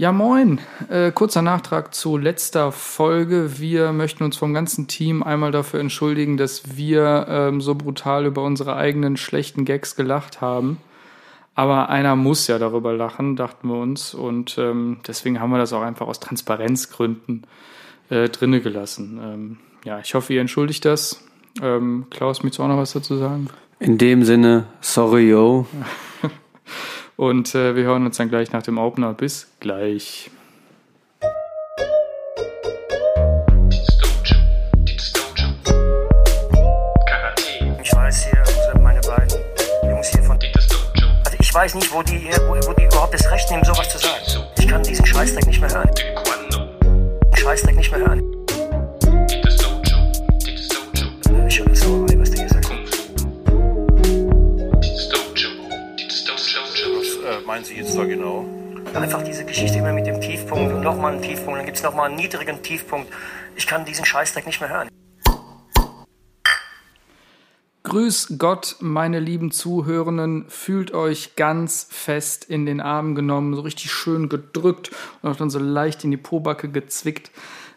Ja, moin. Äh, kurzer Nachtrag zu letzter Folge. Wir möchten uns vom ganzen Team einmal dafür entschuldigen, dass wir ähm, so brutal über unsere eigenen schlechten Gags gelacht haben. Aber einer muss ja darüber lachen, dachten wir uns. Und ähm, deswegen haben wir das auch einfach aus Transparenzgründen äh, drinne gelassen. Ähm, ja, ich hoffe, ihr entschuldigt das. Ähm, Klaus, möchtest du auch noch was dazu sagen? In dem Sinne, sorry, yo. Und äh, wir hören uns dann gleich nach dem Opener. Bis gleich. Ich weiß also nicht, wo die, wo, wo die überhaupt das Recht nehmen, sowas zu sagen. Ich kann diesen Scheißdreck nicht mehr hören. Scheißdreck nicht mehr hören. Ich höre so, meinen Sie jetzt da genau? Einfach diese Geschichte immer mit dem Tiefpunkt und nochmal einen Tiefpunkt, dann gibt es nochmal einen niedrigen Tiefpunkt. Ich kann diesen Scheißdreck nicht mehr hören. Grüß Gott, meine lieben Zuhörenden. Fühlt euch ganz fest in den Arm genommen, so richtig schön gedrückt und auch dann so leicht in die Pobacke gezwickt.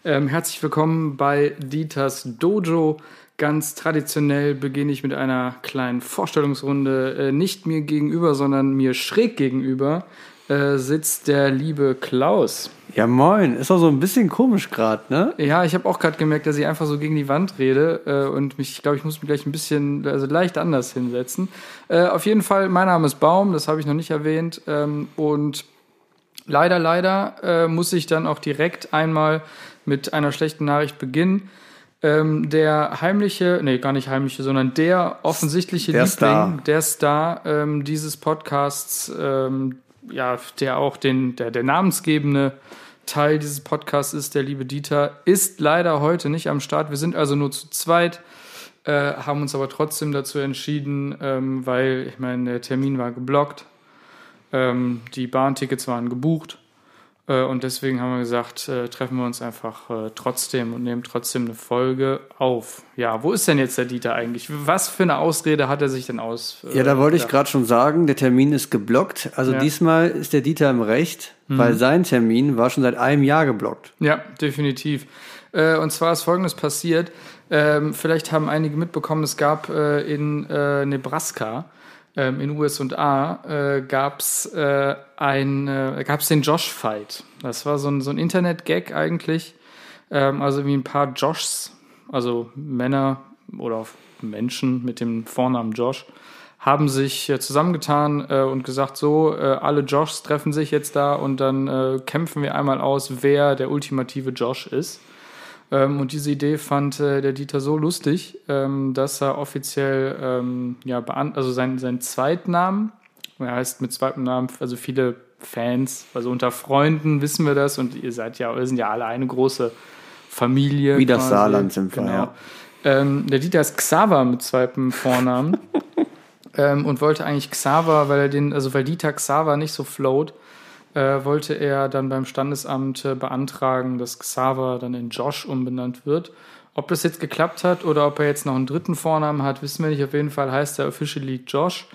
Ähm, herzlich willkommen bei Dieters Dojo. Ganz traditionell beginne ich mit einer kleinen Vorstellungsrunde. Äh, nicht mir gegenüber, sondern mir schräg gegenüber äh, sitzt der liebe Klaus. Ja, moin. Ist doch so ein bisschen komisch gerade, ne? Ja, ich habe auch gerade gemerkt, dass ich einfach so gegen die Wand rede äh, und mich, ich glaube, ich muss mich gleich ein bisschen, also leicht anders hinsetzen. Äh, auf jeden Fall, mein Name ist Baum, das habe ich noch nicht erwähnt. Ähm, und leider, leider äh, muss ich dann auch direkt einmal mit einer schlechten Nachricht beginnen. Ähm, der heimliche, nee, gar nicht heimliche, sondern der offensichtliche Der Liebling, Star. der Star ähm, dieses Podcasts, ähm, ja, der auch den, der, der namensgebende Teil dieses Podcasts ist, der liebe Dieter, ist leider heute nicht am Start. Wir sind also nur zu zweit, äh, haben uns aber trotzdem dazu entschieden, ähm, weil, ich meine, der Termin war geblockt, ähm, die Bahntickets waren gebucht. Äh, Und deswegen haben wir gesagt, äh, treffen wir uns einfach äh, trotzdem und nehmen trotzdem eine Folge auf. Ja, wo ist denn jetzt der Dieter eigentlich? Was für eine Ausrede hat er sich denn aus? Ja, da wollte ich gerade schon sagen, der Termin ist geblockt. Also Ja. diesmal ist der Dieter im Recht, weil sein Termin war schon seit einem Jahr geblockt. Ja, definitiv. Und zwar ist Folgendes passiert. Ähm, vielleicht haben einige mitbekommen, es gab in Nebraska, ähm, in USA, äh, gab es äh, ein, äh, gab's den Josh-Fight. Das war so ein, so ein Internet-Gag eigentlich. Ähm, also wie ein paar Joshs, also Männer oder Menschen mit dem Vornamen Josh, haben sich äh, zusammengetan äh, und gesagt, so, äh, alle Joshs treffen sich jetzt da und dann äh, kämpfen wir einmal aus, wer der ultimative Josh ist. Ähm, und diese Idee fand äh, der Dieter so lustig, ähm, dass er offiziell, ähm, ja, also sein, sein Zweitnamen, er heißt mit zweitem Namen, also viele Fans, also unter Freunden wissen wir das und ihr seid ja, wir sind ja alle eine große Familie. Wie das quasi. Saarland sind wir, Genau. ja. Ähm, der Dieter ist Xaver mit zweitem Vornamen ähm, und wollte eigentlich Xaver, weil er den, also weil Dieter Xaver nicht so float, äh, wollte er dann beim Standesamt äh, beantragen, dass Xaver dann in Josh umbenannt wird. Ob das jetzt geklappt hat oder ob er jetzt noch einen dritten Vornamen hat, wissen wir nicht. Auf jeden Fall heißt er officially Josh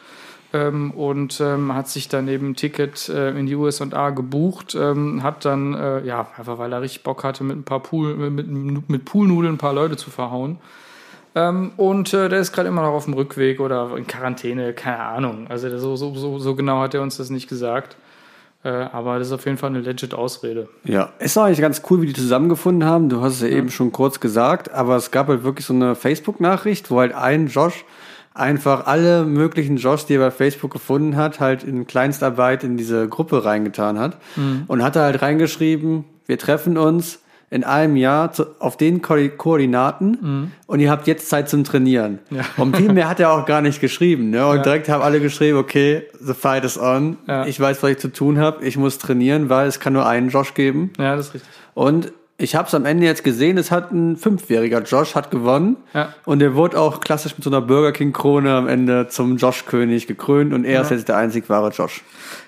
ähm, und ähm, hat sich dann eben ein Ticket äh, in die USA gebucht, ähm, hat dann, äh, ja, einfach weil er richtig Bock hatte, mit ein paar Pool, mit, mit, Poolnudeln ein paar Leute zu verhauen. Ähm, und äh, der ist gerade immer noch auf dem Rückweg oder in Quarantäne, keine Ahnung. Also so, so, so genau hat er uns das nicht gesagt. Äh, aber das ist auf jeden Fall eine legit Ausrede. Ja, ist eigentlich ganz cool, wie die zusammengefunden haben. Du hast es ja eben schon kurz gesagt, aber es gab halt wirklich so eine Facebook-Nachricht, wo halt ein Josh einfach alle möglichen Joshs, die er bei Facebook gefunden hat, halt in Kleinstarbeit in diese Gruppe reingetan hat und hat da halt reingeschrieben, wir treffen uns in einem Jahr zu, auf den Ko Koordinaten und ihr habt jetzt Zeit zum Trainieren. Ja. Und viel mehr hat er auch gar nicht geschrieben. Ne? Und direkt haben alle geschrieben, okay, the fight is on. Ja. Ich weiß, was ich zu tun habe. Ich muss trainieren, weil es kann nur einen Josh geben. Ja, das ist richtig. Und ich habe es am Ende jetzt gesehen, es hat ein fünfjähriger Josh hat gewonnen. Ja. Und er wurde auch klassisch mit so einer Burger King Krone am Ende zum Josh-König gekrönt. Und er ist jetzt der einzig wahre Josh.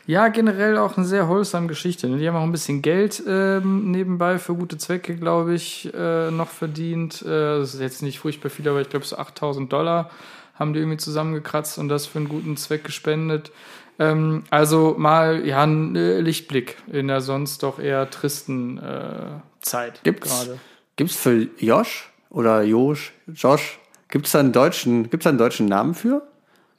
Ja, generell auch eine sehr wholesome Geschichte. Ne? Die haben auch ein bisschen Geld ähm, nebenbei für gute Zwecke, glaube ich, äh, noch verdient. Äh, das ist jetzt nicht furchtbar viel, aber ich glaube so 8000 Dollar haben die irgendwie zusammengekratzt und das für einen guten Zweck gespendet. Ähm, also mal ja ein äh, Lichtblick in der sonst doch eher tristen äh, Zeit Gibt's, gerade. gibt's für Josh oder Josh, Josh, gibt's da einen deutschen, gibt's da einen deutschen Namen für?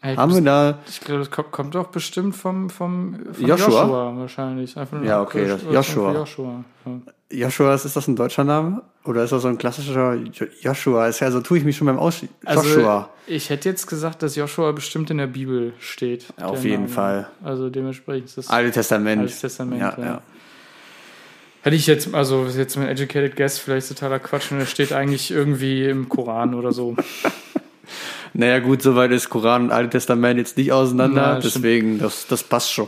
Hey, Haben wir da, Ich glaube, das kommt, kommt doch bestimmt vom, vom von Joshua? wahrscheinlich. Einfach nur Ja, okay, das- äh, Joshua. Joshua. Ja. Joshua, ist das ein deutscher Name? Oder ist das so ein klassischer Jo- Joshua? Ist ja so, tue ich mich schon beim Aus. Also, Joshua. Ich hätte jetzt gesagt, dass Joshua bestimmt in der Bibel steht. Auf der jeden Name. Fall. Also dementsprechend ist das. Alte Testament. Altes Testament, ja, ja. ja. Hätte ich jetzt, also ist jetzt mein Educated Guess, vielleicht totaler Quatsch und der steht eigentlich irgendwie im Koran oder so. Naja, gut, soweit ist Koran und Alte Testament jetzt nicht auseinander. Na, deswegen, das, das passt schon.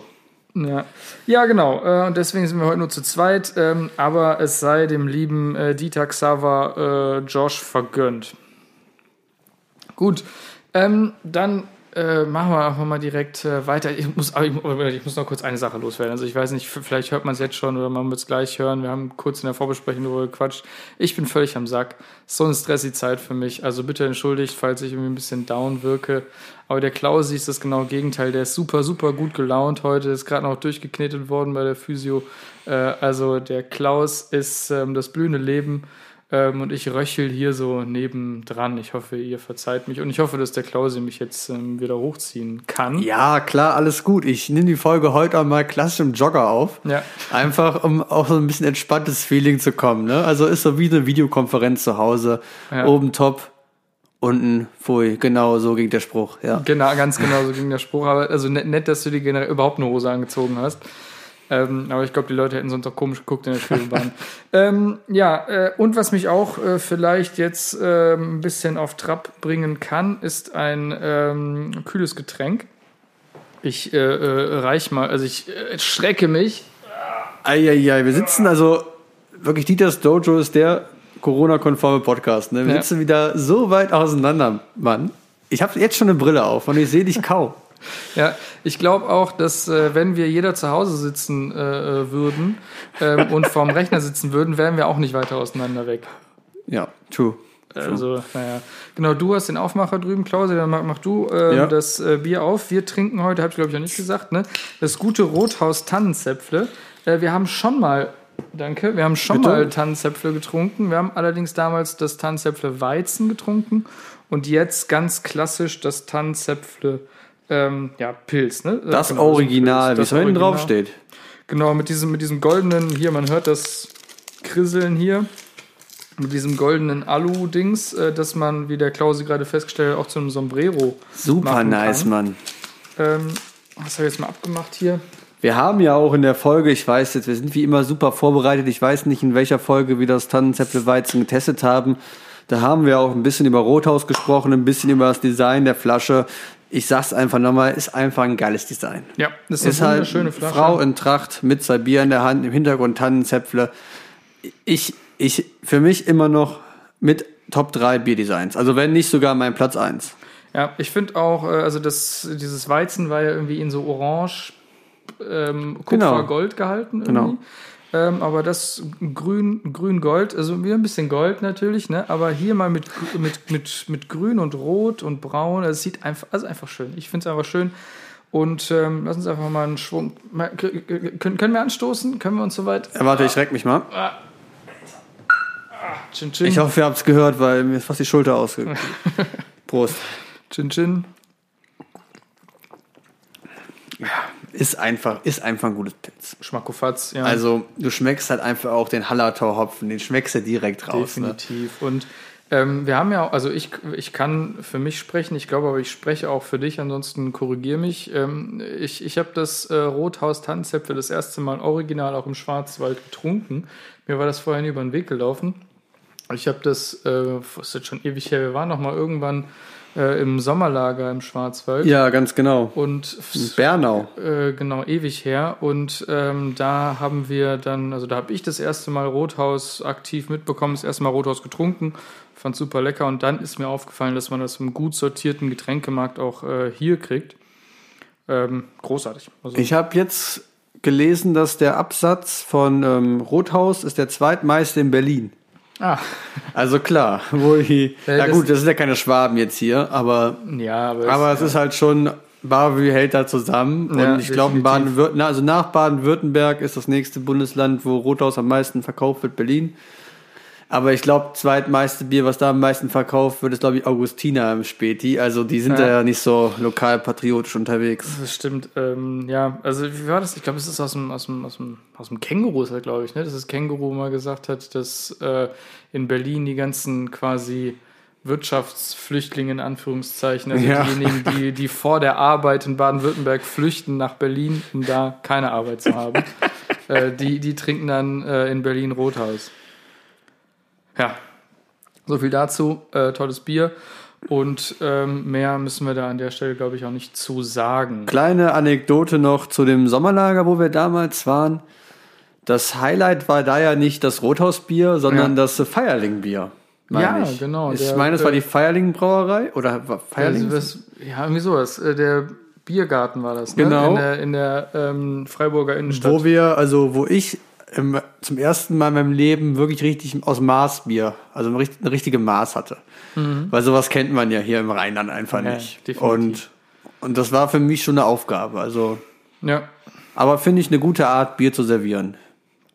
Ja, ja genau. Äh, und deswegen sind wir heute nur zu zweit. Ähm, aber es sei dem lieben äh, Dieter Xaver äh, Josh vergönnt. Gut, ähm, dann äh, machen wir einfach mal direkt äh, weiter. Ich muss, ich, ich muss noch kurz eine Sache loswerden. Also ich weiß nicht, vielleicht hört man es jetzt schon oder man wird es gleich hören. Wir haben kurz in der Vorbesprechung darüber gequatscht. Ich bin völlig am Sack. So eine stressige Zeit für mich. Also bitte entschuldigt, falls ich irgendwie ein bisschen down wirke. Aber der Klausi ist das genaue Gegenteil. Der ist super, super gut gelaunt heute. Ist gerade noch durchgeknetet worden bei der Physio. Äh, also der Klaus ist ähm, das blühende Leben. Ähm, und ich röchel hier so nebendran. Ich hoffe, ihr verzeiht mich. Und ich hoffe, dass der Klausi mich jetzt ähm, wieder hochziehen kann. Ja, klar, alles gut. Ich nehme die Folge heute auch mal klassisch im Jogger auf. Ja. Einfach, um auch so ein bisschen entspanntes Feeling zu kommen. Ne? Also ist so wie eine Videokonferenz zu Hause. Ja. Oben top, unten pfui. Genau, so ging der Spruch. Ja. Genau, ganz genau so ging der Spruch. Aber also nett, nett dass du dir überhaupt eine Hose angezogen hast. Ähm, aber ich glaube, die Leute hätten sonst auch komisch geguckt in der Schwebebahn. ähm, ja, äh, und was mich auch äh, vielleicht jetzt ähm, ein bisschen auf Trab bringen kann, ist ein ähm, kühles Getränk. Ich äh, äh, reich mal, also ich äh, strecke mich. Eieiei, wir sitzen also, wirklich, Dieters Dojo ist der Corona-konforme Podcast. Ne? Wir Ja. sitzen wieder so weit auseinander, Mann. Ich habe jetzt schon eine Brille auf und ich sehe dich kaum. Ja, ich glaube auch, dass äh, wenn wir jeder zu Hause sitzen äh, äh, würden ähm, und vorm Rechner sitzen würden, wären wir auch nicht weiter auseinander weg. Ja, true. Also, naja. Genau, du hast den Aufmacher drüben, Klause, dann mach, mach du ähm, Ja. das äh, Bier auf. Wir trinken heute, habe ich glaube ich auch nicht gesagt, ne? Das gute Rothaus Tannenzäpfle. Äh, wir haben schon mal, danke, wir haben schon Bitte? mal Tannenzäpfle getrunken. Wir haben allerdings damals das Tannenzäpfle Weizen getrunken und jetzt ganz klassisch das Tannenzäpfle ähm, ja, Pilz, ne? Das Genau, Original, wie es hinten drauf steht. Genau, mit diesem, mit diesem goldenen, hier, man hört das Krisseln hier, mit diesem goldenen Alu-Dings, äh, dass man, wie der Klausi gerade festgestellt hat, auch zu einem Sombrero Super nice. Mann. Ähm, was habe ich jetzt mal abgemacht hier? Wir haben ja auch in der Folge, ich weiß jetzt, wir sind wie immer super vorbereitet. Ich weiß nicht, in welcher Folge wir das Tannenzäpfle-Weizen getestet haben. Da haben wir auch ein bisschen über Rothaus gesprochen, ein bisschen über das Design der Flasche. Ich sag's einfach nochmal, ist einfach ein geiles Design. Ja, das ist, Ist eine halt eine Flasche. Frau in Tracht mit zwei Bier in der Hand, im Hintergrund Tannenzäpfle. Ich, ich, für mich immer noch mit Top 3 Bierdesigns. Also wenn nicht sogar mein Platz 1. Ja, ich finde auch, äh, also das, dieses Weizen war ja irgendwie in so Orange, ähm, Genau. Gold gehalten irgendwie. Genau. Ähm, aber das Grün, Grün-Gold, also wieder ein bisschen Gold natürlich, ne? Aber hier mal mit, mit, mit, mit Grün und Rot und Braun. Es sieht einfach, also einfach schön. Ich finde es einfach schön. Und ähm, lass uns einfach mal einen Schwung. Mal, können, können wir anstoßen? Können wir uns soweit? Ja, warte, ich reck mich mal. Chin Chin. Ich hoffe, ihr habt's gehört, weil mir ist fast die Schulter ausgegangen. Prost. Chin Chin. Ist einfach, ist einfach ein gutes Pilz. Schmackofatz, ja. Also, du schmeckst halt einfach auch den Hallertau-Hopfen, den schmeckst du direkt raus. Ne? Definitiv. Und ähm, wir haben ja, auch- also ich, ich kann für mich sprechen, ich glaube aber, ich spreche auch für dich, ansonsten korrigier mich. Ähm, ich ich habe das äh, Rothaus Tannenzäpfle das erste Mal original auch im Schwarzwald getrunken. Mir war das vorher nie über den Weg gelaufen. Ich habe das, äh, ist jetzt schon ewig her, wir waren noch mal irgendwann äh, im Sommerlager im Schwarzwald. Ja, ganz genau. Und Bernau. äh, genau, ewig her. Und ähm, da haben wir dann, also da habe ich das erste Mal Rothaus aktiv mitbekommen, das erste Mal Rothaus getrunken, fand super lecker. Und dann ist mir aufgefallen, dass man das im gut sortierten Getränkemarkt auch äh, hier kriegt. Ähm, großartig. Also, Ich habe jetzt gelesen, dass der Absatz von ähm, Rothaus ist der zweitmeiste in Berlin. Ah, Also klar, wo die, Äh, ja das- gut, das sind ja keine Schwaben jetzt hier, aber, ja, aber, aber es, es ist halt schon Bavü hält da zusammen. Und Ja, ich glaube. Baden-Württemberg, also nach Baden-Württemberg ist das nächste Bundesland, wo Rothaus am meisten verkauft wird, Berlin. Aber ich glaube, zweitmeiste Bier, was da am meisten verkauft wird, ist, glaube ich, Augustiner im Späti. Also die sind Ja. da ja nicht so lokal patriotisch unterwegs. Das stimmt. Ähm, ja, also wie war das? Ich glaube, es ist aus dem, aus dem, aus dem, aus dem Känguru, glaube ich, ne? Dass das Känguru mal gesagt hat, dass äh, in Berlin die ganzen quasi Wirtschaftsflüchtlinge in Anführungszeichen, also Ja. diejenigen, die, die vor der Arbeit in Baden-Württemberg flüchten nach Berlin, um da keine Arbeit zu haben, äh, die, die trinken dann äh, in Berlin Rothaus. Ja, so viel dazu. Äh, tolles Bier. Und ähm, mehr müssen wir da an der Stelle, glaube ich, auch nicht zu sagen. Kleine Anekdote noch zu dem Sommerlager, wo wir damals waren. Das Highlight war da ja nicht das Rothausbier, sondern Ja. das Feierling-Bier. Ja, ich. genau, Ich der- meine, es war die Feierling-Brauerei oder war Feierling? Also, ja, irgendwie sowas. Äh, Der Biergarten war das, ne? Genau. In der, in der ähm, Freiburger Innenstadt. Wo wir, also wo ich im, zum ersten Mal in meinem Leben wirklich richtig aus Maßbier, also eine, richt- eine richtige Maß hatte. Weil sowas kennt man ja hier im Rheinland einfach Mhm. Ja, nicht. definitiv. Und, und das war für mich schon eine Aufgabe. Also, ja, aber finde ich eine gute Art, Bier zu servieren.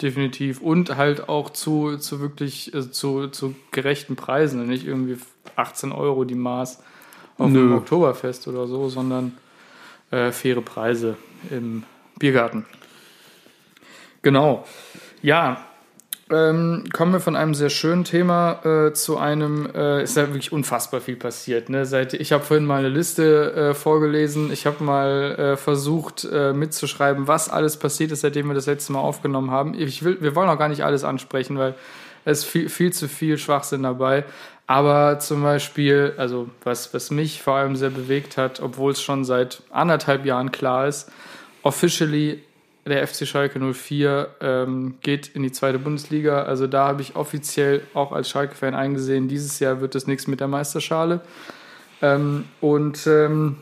definitiv. Und halt auch zu, zu wirklich äh, zu, zu gerechten Preisen. Nicht irgendwie 18 Euro die Maß auf Nö. dem Oktoberfest oder so, sondern äh, faire Preise im Biergarten. Genau. Ja, ähm, kommen wir von einem sehr schönen Thema äh, zu einem, äh, ist ja wirklich unfassbar viel passiert. Ne? Seit, ich habe vorhin mal eine Liste äh, vorgelesen, ich habe mal äh, versucht äh, mitzuschreiben, was alles passiert ist, seitdem wir das letzte Mal aufgenommen haben. Ich will, wir wollen auch gar nicht alles ansprechen, weil es viel, viel zu viel Schwachsinn dabei. Aber zum Beispiel, also was, was mich vor allem sehr bewegt hat, obwohl es schon seit anderthalb Jahren klar ist, officially der FC Schalke 04 ähm, geht in die zweite Bundesliga. Also da habe ich offiziell auch als Schalke-Fan eingesehen, dieses Jahr wird es nichts mit der Meisterschale. Ähm, und ähm,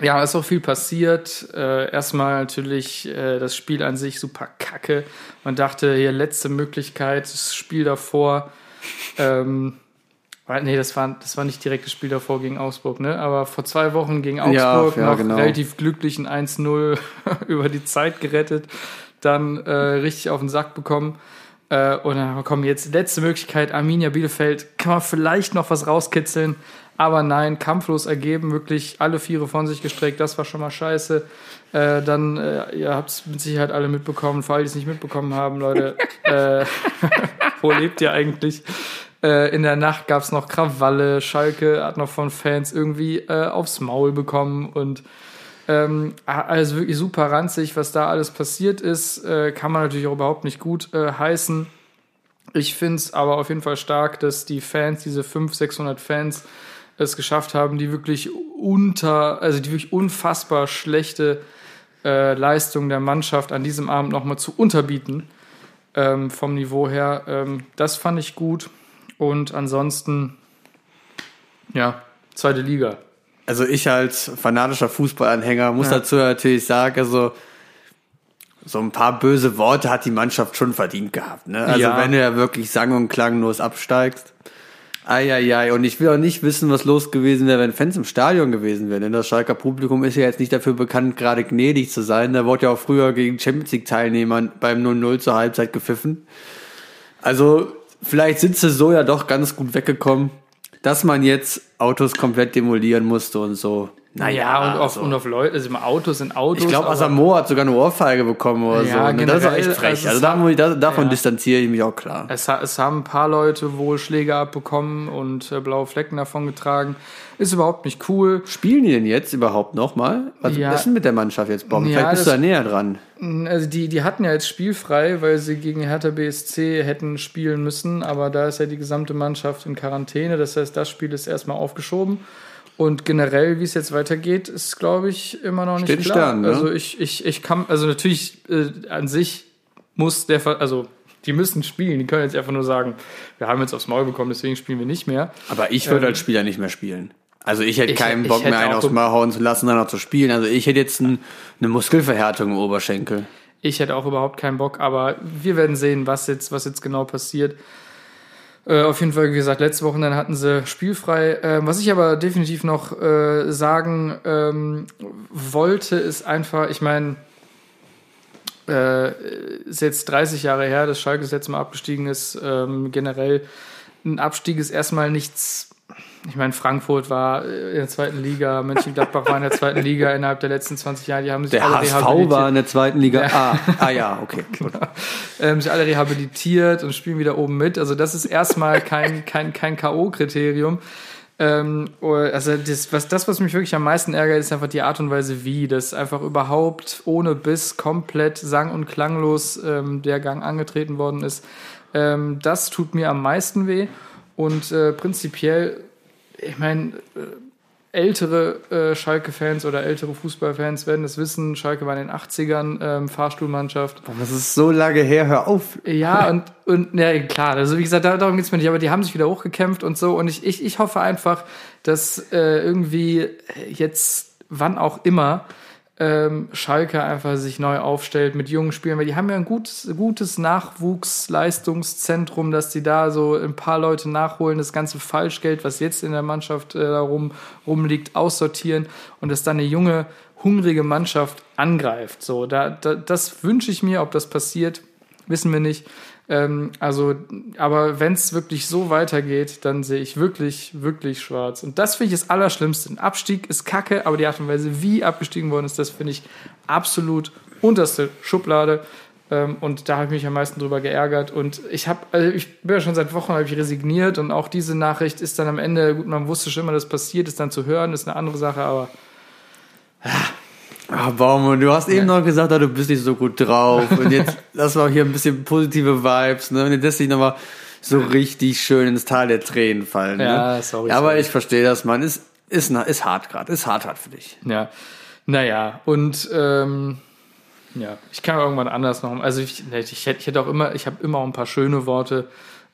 ja, ist auch viel passiert. Äh, erstmal natürlich äh, das Spiel an sich super kacke. Man dachte, hier letzte Möglichkeit, das Spiel davor. Ähm, nee, das war, das war nicht direkt das Spiel davor gegen Augsburg, ne? Aber vor zwei Wochen gegen Ja, Augsburg ja, noch genau. relativ glücklich ein 1-0 über die Zeit gerettet, dann äh, richtig auf den Sack bekommen. Äh, und dann kommen jetzt letzte Möglichkeit, Arminia Bielefeld, kann man vielleicht noch was rauskitzeln, aber nein, kampflos ergeben, wirklich alle Viere von sich gestreckt, das war schon mal scheiße. Äh, dann, äh, ihr habt es mit Sicherheit alle mitbekommen, für alle, die es nicht mitbekommen haben, Leute, äh, wo lebt ihr eigentlich? Äh, in der Nacht gab es noch Krawalle, Schalke hat noch von Fans irgendwie äh, aufs Maul bekommen und ähm, also wirklich super ranzig, was da alles passiert ist, äh, kann man natürlich auch überhaupt nicht gut äh, heißen. Ich finde es aber auf jeden Fall stark, dass die Fans, diese 500, 600 Fans, es geschafft haben, die wirklich unter, also die wirklich unfassbar schlechte äh, Leistung der Mannschaft an diesem Abend nochmal zu unterbieten. Ähm, vom Niveau her. Ähm, das fand ich gut. Und ansonsten, ja, zweite Liga. Also ich als fanatischer Fußballanhänger muss Ja. dazu natürlich sagen, also so ein paar böse Worte hat die Mannschaft schon verdient gehabt. Ne? Also Ja. wenn du ja wirklich sang- und klanglos absteigst. Eieiei, und ich will auch nicht wissen, was los gewesen wäre, wenn Fans im Stadion gewesen wären. Denn das Schalker Publikum ist ja jetzt nicht dafür bekannt, gerade gnädig zu sein. Da wurde ja auch früher gegen Champions League-Teilnehmern beim 0-0 zur Halbzeit gepfiffen. Also vielleicht sind sie so ja doch ganz gut weggekommen, dass man jetzt Autos komplett demolieren musste und so. Naja, und, auf, also. und auf Leute, also immer Autos sind Autos. Ich glaube, aber- Asamo hat sogar eine Ohrfeige bekommen oder Ja, so. Ne? Das ist auch echt frech. also Also, da, davon ja. distanziere ich mich auch klar. Es, es haben ein paar Leute wohl Schläge abbekommen und äh, blaue Flecken davon getragen. Ist überhaupt nicht cool. Spielen die denn jetzt überhaupt nochmal? Was Ja. ist denn mit der Mannschaft jetzt, Bomben? Ja, Vielleicht bist du das- da näher dran. Also die, die hatten ja jetzt spielfrei, weil sie gegen Hertha BSC hätten spielen müssen, aber da ist ja die gesamte Mannschaft in Quarantäne. Das heißt, das Spiel ist erstmal aufgeschoben. Und generell, wie es jetzt weitergeht, ist, glaube ich, immer noch nicht Steht klar. Sternen, ne? Also ich, ich, ich kann, also natürlich äh, an sich muss der, also die müssen spielen. Die können jetzt einfach nur sagen, wir haben jetzt aufs Maul bekommen, deswegen spielen wir nicht mehr. Aber ich würde als Spieler nicht mehr spielen. Also ich hätte Ich- keinen Bock hätte mehr, einen aufs Maul hauen zu lassen, dann noch zu spielen. Also ich hätte jetzt ein, eine Muskelverhärtung im Oberschenkel. Ich hätte auch überhaupt keinen Bock, aber wir werden sehen, was jetzt, was jetzt genau passiert. Äh, auf jeden Fall, wie gesagt, letzte Woche dann hatten sie spielfrei. Ähm, was ich aber definitiv noch äh, sagen ähm, wollte, ist einfach, ich meine, äh, ist jetzt 30 Jahre her, dass Schalke das letzte Mal abgestiegen ist. Ähm, generell ein Abstieg ist erstmal nichts. Ich meine, Frankfurt war in der zweiten Liga, Mönchengladbach war in der zweiten Liga innerhalb der letzten 20 Jahre. Die haben sich Der alle HSV rehabilitiert. war in der zweiten Liga. Ah, ah ja, okay. Gut. ähm, sich alle rehabilitiert und spielen wieder oben mit. Also das ist erstmal kein, kein, kein K.O.-Kriterium. Ähm, oder- also das was, das, was mich wirklich am meisten ärgert, ist einfach die Art und Weise, wie das einfach überhaupt ohne Biss komplett sang- und klanglos ähm, der Gang angetreten worden ist. Ähm, das tut mir am meisten weh. Und äh, prinzipiell, ich meine, ältere äh, Schalke-Fans oder ältere Fußballfans werden das wissen. Schalke war in den 80ern ähm, Fahrstuhlmannschaft. Das ist so lange her, hör auf. Ja, und, und ja, klar, also wie gesagt, da- darum geht's mir nicht, aber die haben sich wieder hochgekämpft und so. Und ich, ich, ich hoffe einfach, dass äh, irgendwie jetzt, wann auch immer, ähm, Schalke einfach sich neu aufstellt mit jungen Spielern, weil die haben ja ein gutes, gutes Nachwuchsleistungszentrum, dass die da so ein paar Leute nachholen, das ganze Falschgeld, was jetzt in der Mannschaft äh, da rum, rumliegt, aussortieren und dass dann eine junge, hungrige Mannschaft angreift. So, da, da, das wünsche ich mir, ob das passiert, wissen wir nicht. Ähm, also, aber wenn es wirklich so weitergeht, dann sehe ich wirklich, wirklich schwarz. Und das finde ich das Allerschlimmste. Ein Abstieg ist kacke, aber die Art und Weise, wie abgestiegen worden ist, das finde ich absolut unterste Schublade. Ähm, und da habe ich mich am meisten drüber geärgert. Und ich habe, also ich bin ja schon seit Wochen habe ich resigniert und auch diese Nachricht ist dann am Ende, gut, man wusste schon immer, dass passiert, ist dann zu hören, ist eine andere Sache, aber Ah, Baumann, du hast eben noch gesagt, ah, du bist nicht so gut drauf. Und jetzt lass mal hier ein bisschen positive Vibes, ne? Und jetzt lässt dich nochmal so richtig schön ins Tal der Tränen fallen. Ja, ne? sorry, Ja, aber sorry. ich verstehe das, Mann. Ist, ist, ist hart gerade. Ist hart hart für dich. Ja, naja, und ähm, ja, ich kann irgendwann anders noch. Also ich, ich, hätte, ich hätte auch immer, ich habe immer auch ein paar schöne Worte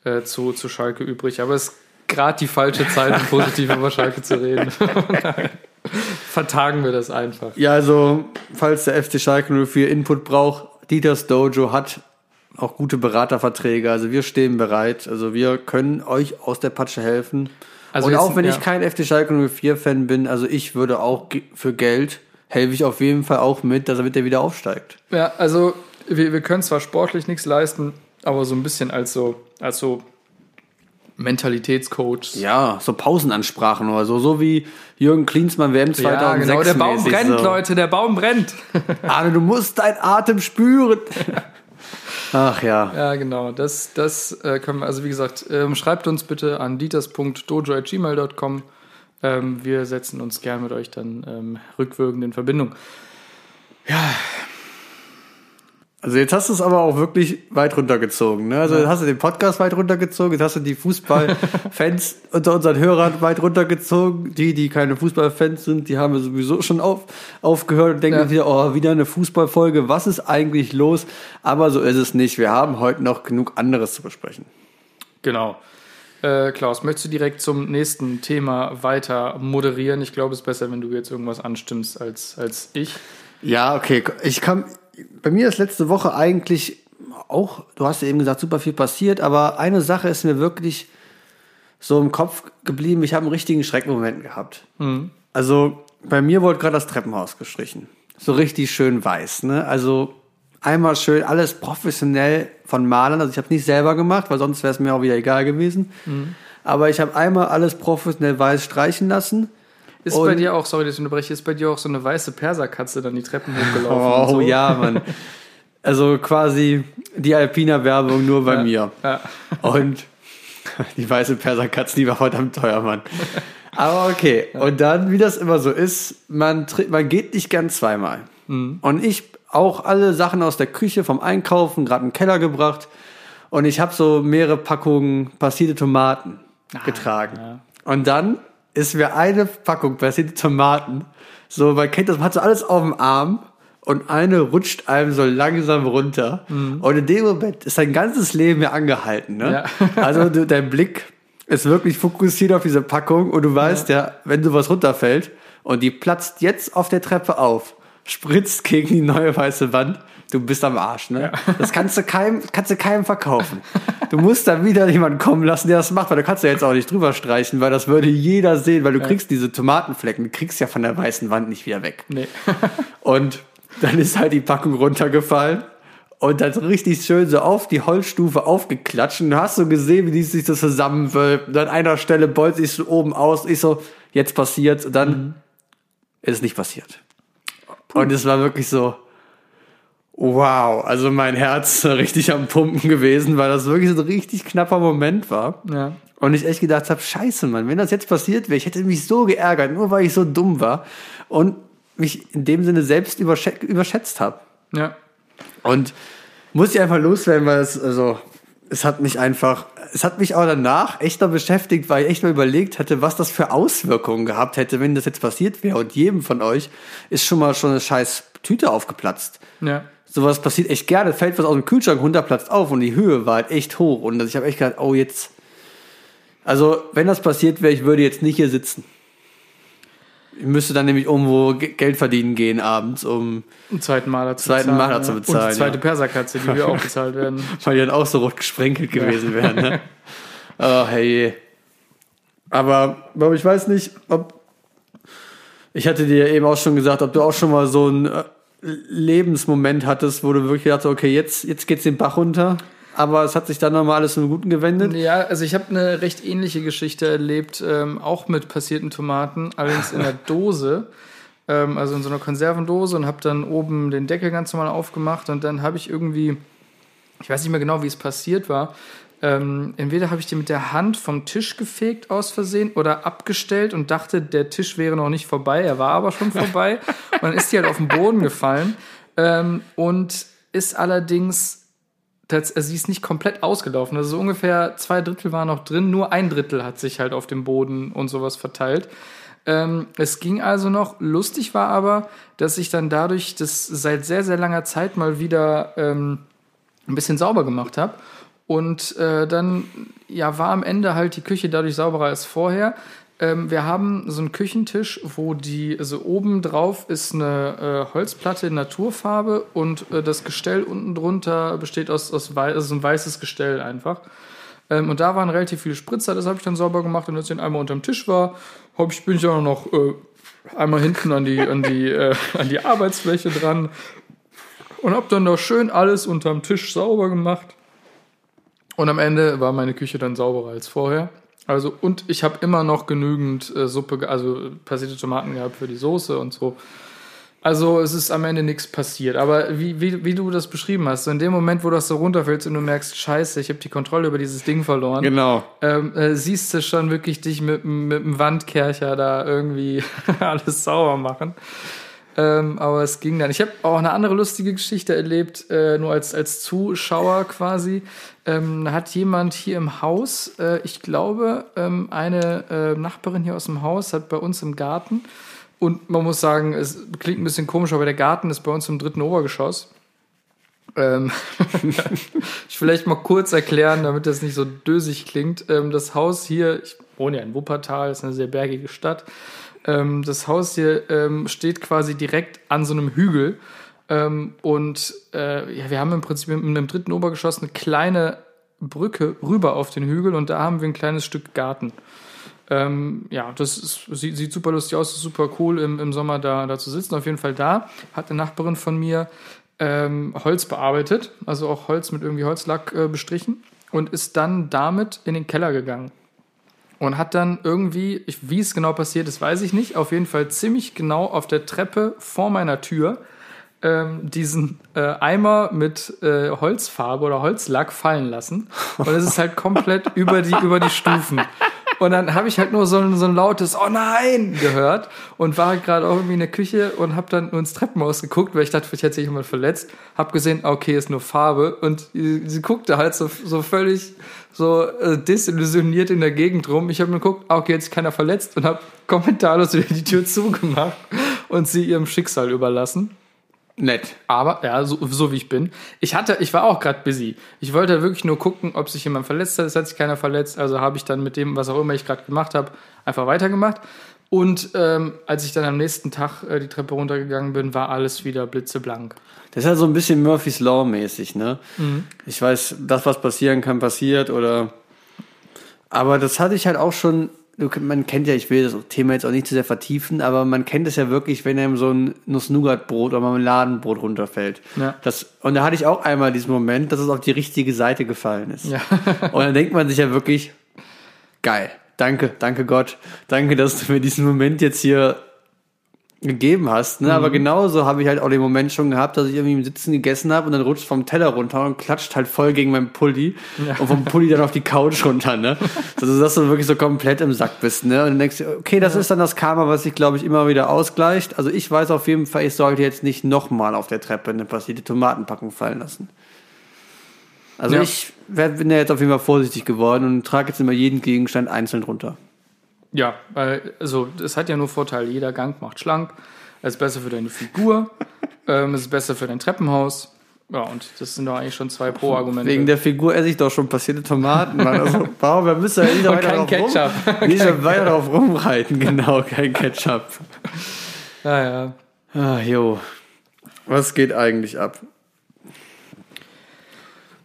äh, zu, zu Schalke übrig, aber es ist gerade die falsche Zeit, um positiv über Schalke zu reden. Vertagen wir das einfach. Ja, also, falls der FC Schalke 04 Input braucht, Dieters Dojo hat auch gute Beraterverträge. Also wir stehen bereit. Also wir können euch aus der Patsche helfen. Also Und jetzt- auch wenn ja. ich kein FC Schalke 04 Fan bin, also ich würde auch für Geld helfe ich auf jeden Fall auch mit, dass er mit der wieder aufsteigt. Ja, also wir, wir können zwar sportlich nichts leisten, aber so ein bisschen als so, als so Mentalitätscoach. Ja, so Pausenansprachen oder so, so wie Jürgen Klinsmann WM 2006 Ja, genau. Der Baum mäßig brennt, so. Leute, der Baum brennt. Arne, du musst deinen Atem spüren. Ach ja. Ja, genau. Das, das äh, können wir, also wie gesagt, ähm, schreibt uns bitte an dieters.dojo.gmail.com. Ähm, wir setzen uns gern mit euch dann ähm, rückwirkend in Verbindung. Also jetzt hast du es aber auch wirklich weit runtergezogen. Ne? Also jetzt hast du den Podcast weit runtergezogen, jetzt hast du die Fußballfans unter unseren Hörern weit runtergezogen. Die, die keine Fußballfans sind, die haben ja sowieso schon auf, aufgehört und denken Ja. wieder, oh, wieder eine Fußballfolge, was ist eigentlich los? Aber so ist es nicht. Wir haben heute noch genug anderes zu besprechen. Genau. Äh, Klaus, möchtest du direkt zum nächsten Thema weiter moderieren? Ich glaube, es ist besser, wenn du jetzt irgendwas anstimmst als, als ich. Ja, okay. Ich kann. Bei mir ist letzte Woche eigentlich auch, du hast ja eben gesagt, super viel passiert, aber eine Sache ist mir wirklich so im Kopf geblieben. Ich habe einen richtigen Schreckmoment gehabt. Also bei mir wurde gerade das Treppenhaus gestrichen. So richtig schön weiß, ne? Also einmal schön alles professionell von Malern. Also ich habe es nicht selber gemacht, weil sonst wäre es mir auch wieder egal gewesen. Aber ich habe einmal alles professionell weiß streichen lassen. Ist Und- bei dir auch, sorry, dass ich unterbreche, ist bei dir auch so eine weiße Perserkatze dann die Treppen hochgelaufen? Oh so? ja, Mann. Also quasi die Alpina-Werbung nur bei mir. Ja. Und die weiße Perserkatze, die war verdammt teuer, Mann. Aber okay. Und dann, wie das immer so ist, man, man geht nicht gern zweimal. Mhm. Und ich auch alle Sachen aus der Küche vom Einkaufen gerade den Keller gebracht. Und ich habe so mehrere Packungen passierte Tomaten getragen. Ah, ja. Und dann ist mir eine Packung passierte Tomaten, so, man kennt das, man hat so alles auf dem Arm und eine rutscht einem so langsam runter. Und in dem Moment ist dein ganzes Leben ja angehalten. Ne? Ja. Also du, dein Blick ist wirklich fokussiert auf diese Packung und du weißt ja, wenn sowas runterfällt und die platzt jetzt auf der Treppe auf, spritzt gegen die neue weiße Wand, du bist am Arsch, ne? Das kannst du keinem, kannst du keinem verkaufen. Du musst da wieder jemanden kommen lassen, der das macht, weil du kannst ja jetzt auch nicht drüber streichen, weil das würde jeder sehen, weil du kriegst diese Tomatenflecken, du kriegst ja von der weißen Wand nicht wieder weg. Nee. Und dann ist halt die Packung runtergefallen und dann richtig schön so auf die Holzstufe aufgeklatscht. Und du hast so gesehen, wie die sich so zusammenwölbt. Und an einer Stelle beult sich so oben aus. Ich so, jetzt passiert's. Und dann ist es nicht passiert. Und es war wirklich so, wow. Also mein Herz richtig am Pumpen gewesen, weil das wirklich so ein richtig knapper Moment war. Ja. Und ich echt gedacht habe, scheiße, Mann, wenn das jetzt passiert wäre, ich hätte mich so geärgert, nur weil ich so dumm war und mich in dem Sinne selbst überschä überschätzt habe. Ja. Und muss ich einfach loswerden, weil es, also, es hat mich einfach, es hat mich auch danach echt noch beschäftigt, weil ich echt mal überlegt hatte, was das für Auswirkungen gehabt hätte, wenn das jetzt passiert wäre. Und jedem von euch ist schon mal schon eine scheiß Tüte aufgeplatzt. Ja. Sowas passiert echt gerne, fällt was aus dem Kühlschrank runter, platzt auf und die Höhe war halt echt hoch. Und ich habe echt gedacht, oh, jetzt. Also, wenn das passiert wäre, ich würde jetzt nicht hier sitzen. Ich müsste dann nämlich irgendwo Ge- Geld verdienen gehen abends, um, Einen zweiten Maler zu Zweiten bezahlen. Maler ja. zu Und bezahlen, die zweite ja. Perserkatze, die wir auch bezahlt werden. weil die dann auch so rot gesprenkelt gewesen wären. Ne? Oh, hey. Aber, aber ich weiß nicht, ob. Ich hatte dir eben auch schon gesagt, ob du auch schon mal so einen äh, Lebensmoment hattest, wo du wirklich dachtest, okay, jetzt, jetzt geht's den Bach runter. Aber es hat sich dann nochmal alles zum Guten gewendet. Ja, also ich habe eine recht ähnliche Geschichte erlebt, ähm, auch mit passierten Tomaten, allerdings in der Dose, ähm, also in so einer Konservendose und habe dann oben den Deckel ganz normal aufgemacht und dann habe ich irgendwie, ich weiß nicht mehr genau, wie es passiert war, ähm, entweder habe ich die mit der Hand vom Tisch gefegt aus Versehen oder abgestellt und dachte, der Tisch wäre noch nicht vorbei, er war aber schon vorbei und dann ist die halt auf den Boden gefallen ähm, und ist allerdings also sie ist nicht komplett ausgelaufen. Also so ungefähr zwei Drittel war noch drin, nur ein Drittel hat sich halt auf dem Boden und sowas verteilt. Ähm, es ging also noch. Lustig war aber, dass ich dann dadurch das seit sehr, sehr langer Zeit mal wieder ähm, ein bisschen sauber gemacht habe. Und äh, dann ja, war am Ende halt die Küche dadurch sauberer als vorher. Ähm, wir haben so einen Küchentisch, wo die, also oben drauf ist eine äh, Holzplatte in Naturfarbe und äh, das Gestell unten drunter besteht aus, aus wei also ein weißes Gestell einfach. Ähm, und da waren relativ viele Spritzer, das habe ich dann sauber gemacht und als ich dann einmal unterm Tisch war, hab ich, bin ich auch noch äh, einmal hinten an die, an, die, äh, an die Arbeitsfläche dran und habe dann da schön alles unterm Tisch sauber gemacht. Und am Ende war meine Küche dann sauberer als vorher. Also, und ich habe immer noch genügend äh, Suppe, also passierte Tomaten gehabt für die Soße und so. Also, es ist am Ende nichts passiert. Aber wie, wie, wie du das beschrieben hast, so in dem Moment, wo das so runterfällst und du merkst, scheiße, ich habe die Kontrolle über dieses Ding verloren, Genau. ähm, äh, siehst du schon wirklich dich mit, mit dem Wandkercher da irgendwie alles sauber machen. Ähm, aber es ging dann. Ich habe auch eine andere lustige Geschichte erlebt, äh, nur als, als Zuschauer quasi. Ähm, hat jemand hier im Haus, äh, ich glaube, ähm, eine äh, Nachbarin hier aus dem Haus hat bei uns im Garten, und man muss sagen, es klingt ein bisschen komisch, aber der Garten ist bei uns im dritten Obergeschoss. Ähm, ich vielleicht mal kurz erklären, damit das nicht so dösig klingt. Ähm, das Haus hier, ich wohne ja in Wuppertal, ist eine sehr bergige Stadt. Ähm, das Haus hier ähm, steht quasi direkt an so einem Hügel. Ähm, und äh, ja, wir haben im Prinzip im, im dritten Obergeschoss eine kleine Brücke rüber auf den Hügel und da haben wir ein kleines Stück Garten. Ähm, ja, das ist, sieht, sieht super lustig aus, ist super cool im, im Sommer da, da zu sitzen. Auf jeden Fall da hat eine Nachbarin von mir ähm, Holz bearbeitet, also auch Holz mit irgendwie Holzlack äh, bestrichen und ist dann damit in den Keller gegangen. Und hat dann irgendwie, wie es genau passiert ist, weiß ich nicht, auf jeden Fall ziemlich genau auf der Treppe vor meiner Tür ähm, diesen äh, Eimer mit äh, Holzfarbe oder Holzlack fallen lassen. Und es ist halt komplett über die, über die Stufen. Und dann habe ich halt nur so ein, so ein lautes Oh nein gehört und war gerade auch irgendwie in der Küche und habe dann nur ins Treppenhaus geguckt, weil ich dachte, vielleicht hätte sich jemand verletzt. Hab gesehen, okay, ist nur Farbe. Und sie, sie guckte halt so, so völlig so äh, desillusioniert in der Gegend rum. Ich habe mir geguckt, ah, okay, jetzt ist keiner verletzt und habe kommentarlos wieder die Tür zugemacht und sie ihrem Schicksal überlassen. Nett. Aber, ja, so, so wie ich bin. Ich hatte, ich war auch gerade busy. Ich wollte wirklich nur gucken, ob sich jemand verletzt hat. Es hat sich keiner verletzt. Also habe ich dann mit dem, was auch immer ich gerade gemacht habe, einfach weitergemacht. Und ähm, als ich dann am nächsten Tag äh, die Treppe runtergegangen bin, war alles wieder blitzeblank. Das ist halt so ein bisschen Murphy's Law mäßig, ne? Ich weiß, das, was passieren kann, passiert oder. Aber das hatte ich halt auch schon. Man kennt ja, ich will das Thema jetzt auch nicht zu sehr vertiefen, aber man kennt es ja wirklich, wenn einem so ein Nuss-Nougat-Brot oder Marmeladenbrot runterfällt. Ja. Das, und da hatte ich auch einmal diesen Moment, dass es auf die richtige Seite gefallen ist. Ja. Und dann denkt man sich ja wirklich, geil, danke, danke Gott, danke, dass du mir diesen Moment jetzt hier gegeben hast. Ne? Mhm. Aber genauso habe ich halt auch den Moment schon gehabt, dass ich irgendwie im Sitzen gegessen habe und dann rutscht vom Teller runter und klatscht halt voll gegen meinen Pulli und vom Pulli dann auf die Couch runter. Ne? Also dass du wirklich so komplett im Sack bist. Ne? Und dann denkst du, okay, das ist dann das Karma, was sich, glaube ich, immer wieder ausgleicht. Also ich weiß auf jeden Fall, ich sollte jetzt nicht nochmal auf der Treppe eine passierte Tomatenpackung fallen lassen. Also Ja. ich werd, bin ja jetzt auf jeden Fall vorsichtig geworden und trage jetzt immer jeden Gegenstand einzeln runter. Ja, weil, also, es hat ja nur Vorteile. Jeder Gang macht schlank. Es ist besser für deine Figur. ähm, es ist besser für dein Treppenhaus. Ja, und das sind doch eigentlich schon zwei Pro-Argumente. Wegen der Figur esse ich doch schon passierte Tomaten. Mann. Also, warum? Wir müssen ja nicht weiter kein drauf Ketchup. Rum, nicht weiter drauf rumreiten. Genau, kein Ketchup. Ja, ja. Ah, jo. Was geht eigentlich ab?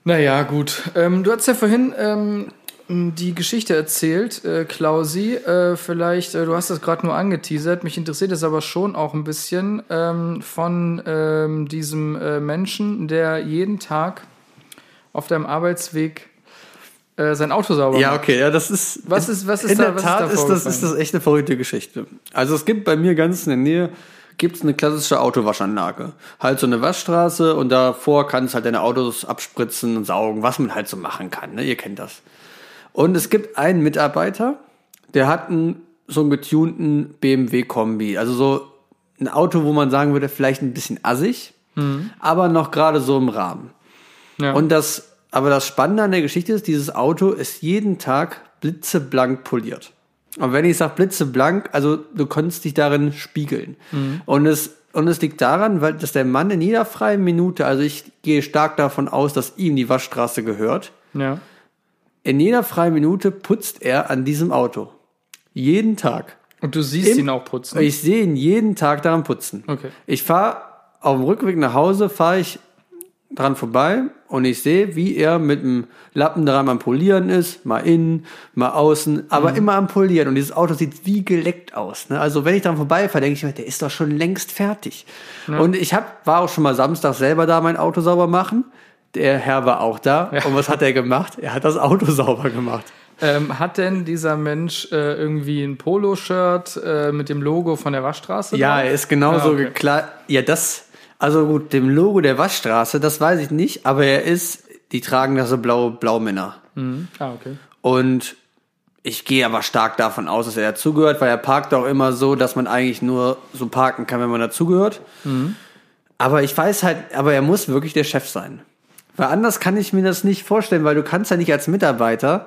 Naja, gut. Ähm, du hast ja vorhin ähm, die Geschichte erzählt, äh, Klausi. Äh, vielleicht, äh, du hast das gerade nur angeteasert. Mich interessiert es aber schon auch ein bisschen ähm, von ähm, diesem äh, Menschen, der jeden Tag auf deinem Arbeitsweg äh, sein Auto sauber Ja, macht. okay, ja, das ist. Was ist- was ist in da- der was ist Tat da ist, das, ist das echt eine verrückte Geschichte. Also es gibt bei mir ganz in der Nähe gibt's eine klassische Autowaschanlage. Halt so eine Waschstraße und davor kannst halt deine Autos abspritzen und saugen, was man halt so machen kann. Ne? Ihr kennt das. Und es gibt einen Mitarbeiter, der hat einen, so einen getunten BMW-Kombi. Also so ein Auto, wo man sagen würde, vielleicht ein bisschen assig, aber noch gerade so im Rahmen. Ja. Und das, aber das Spannende an der Geschichte ist, dieses Auto ist jeden Tag blitzeblank poliert. Und wenn ich sage blitzeblank, also du konntest dich darin spiegeln. Und es, und es liegt daran, weil, dass der Mann in jeder freien Minute, also ich gehe stark davon aus, dass ihm die Waschstraße gehört, ja. In jeder freien Minute putzt er an diesem Auto. Jeden Tag. Und du siehst Im- ihn auch putzen. Ich sehe ihn jeden Tag daran putzen. Okay. Ich fahre auf dem Rückweg nach Hause, fahre ich dran vorbei und ich sehe, wie er mit dem Lappen dran am Polieren ist, mal innen, mal außen, aber immer am Polieren. Und dieses Auto sieht wie geleckt aus. Ne? Also wenn ich dran vorbeifahre, denke ich mir, der ist doch schon längst fertig. Und ich hab, war auch schon mal Samstag selber da mein Auto sauber machen. Der Herr war auch da. Und was hat er gemacht? Er hat das Auto sauber gemacht. Ähm, hat denn dieser Mensch äh, irgendwie ein Poloshirt äh, mit dem Logo von der Waschstraße? Ja, drauf? er ist genauso Ah, okay. gekleidet. Ja, das, also gut, dem Logo der Waschstraße, das weiß ich nicht, aber er ist, die tragen da so blaue Blaumänner. Ah, okay. Und ich gehe aber stark davon aus, dass er dazugehört, weil er parkt auch immer so, dass man eigentlich nur so parken kann, wenn man dazugehört. Aber ich weiß halt, aber er muss wirklich der Chef sein. Weil anders kann ich mir das nicht vorstellen, weil du kannst ja nicht als Mitarbeiter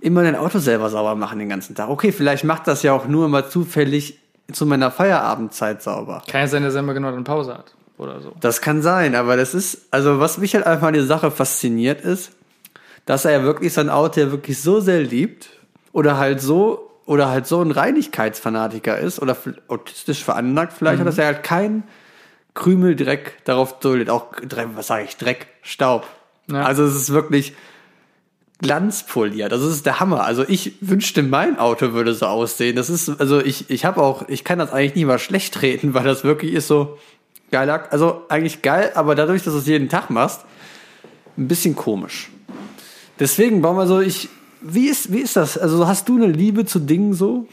immer dein Auto selber sauber machen den ganzen Tag. Okay, vielleicht macht das ja auch nur mal zufällig zu meiner Feierabendzeit sauber. Kann ja sein, dass er immer genau eine Pause hat. Oder so. Das kann sein, aber das ist, also was mich halt einfach an der Sache fasziniert ist, dass er ja wirklich sein Auto ja wirklich so sehr liebt oder halt so oder halt so ein Reinigkeitsfanatiker ist oder autistisch veranlagt vielleicht, dass er halt kein Krümel Dreck darauf duldet. Auch Dreck, was sage ich, Dreck, Staub. Ja. Also es ist wirklich glanzpoliert. Also es ist der Hammer. Also ich wünschte, mein Auto würde so aussehen. Das ist, also ich, ich habe auch, ich kann das eigentlich nie mal schlecht treten, weil das wirklich ist so geiler, also eigentlich geil, aber dadurch, dass du es jeden Tag machst, ein bisschen komisch. Deswegen bauen wir so, ich, wie ist, wie ist das? Also hast du eine Liebe zu Dingen so?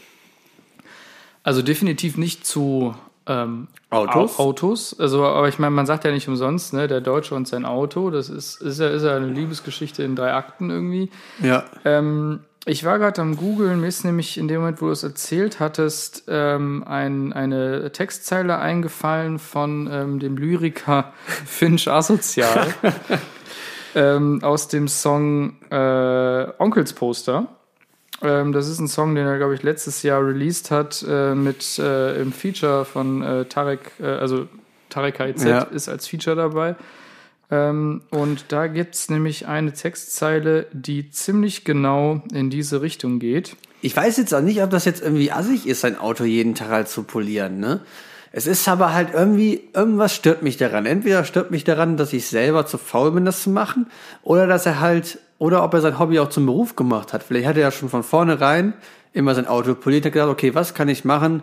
Also definitiv nicht zu ähm, Autos? Au- Autos. Also, aber ich meine, man sagt ja nicht umsonst, ne, der Deutsche und sein Auto. Das ist, ist ja, ist ja eine Liebesgeschichte in drei Akten irgendwie. Ja. Ähm, ich war gerade am Googeln, mir ist nämlich in dem Moment, wo du es erzählt hattest, ähm, ein, eine Textzeile eingefallen von ähm, dem Lyriker Finch Asozial ähm, aus dem Song äh, Onkels Poster. Ähm, das ist ein Song, den er, glaube ich, letztes Jahr released hat äh, mit äh, im Feature von äh, Tarek, äh, also Tarek KIZ Ja. ist als Feature dabei. Ähm, und da gibt's nämlich eine Textzeile, die ziemlich genau in diese Richtung geht. Ich weiß jetzt auch nicht, ob das jetzt irgendwie assig ist, sein Auto jeden Tag halt zu polieren, ne? Es ist aber halt irgendwie, irgendwas stört mich daran. Entweder stört mich daran, dass ich selber zu faul bin, das zu machen, oder dass er halt, oder ob er sein Hobby auch zum Beruf gemacht hat. Vielleicht hat er ja schon von vornherein immer sein Auto poliert und gedacht, okay, was kann ich machen,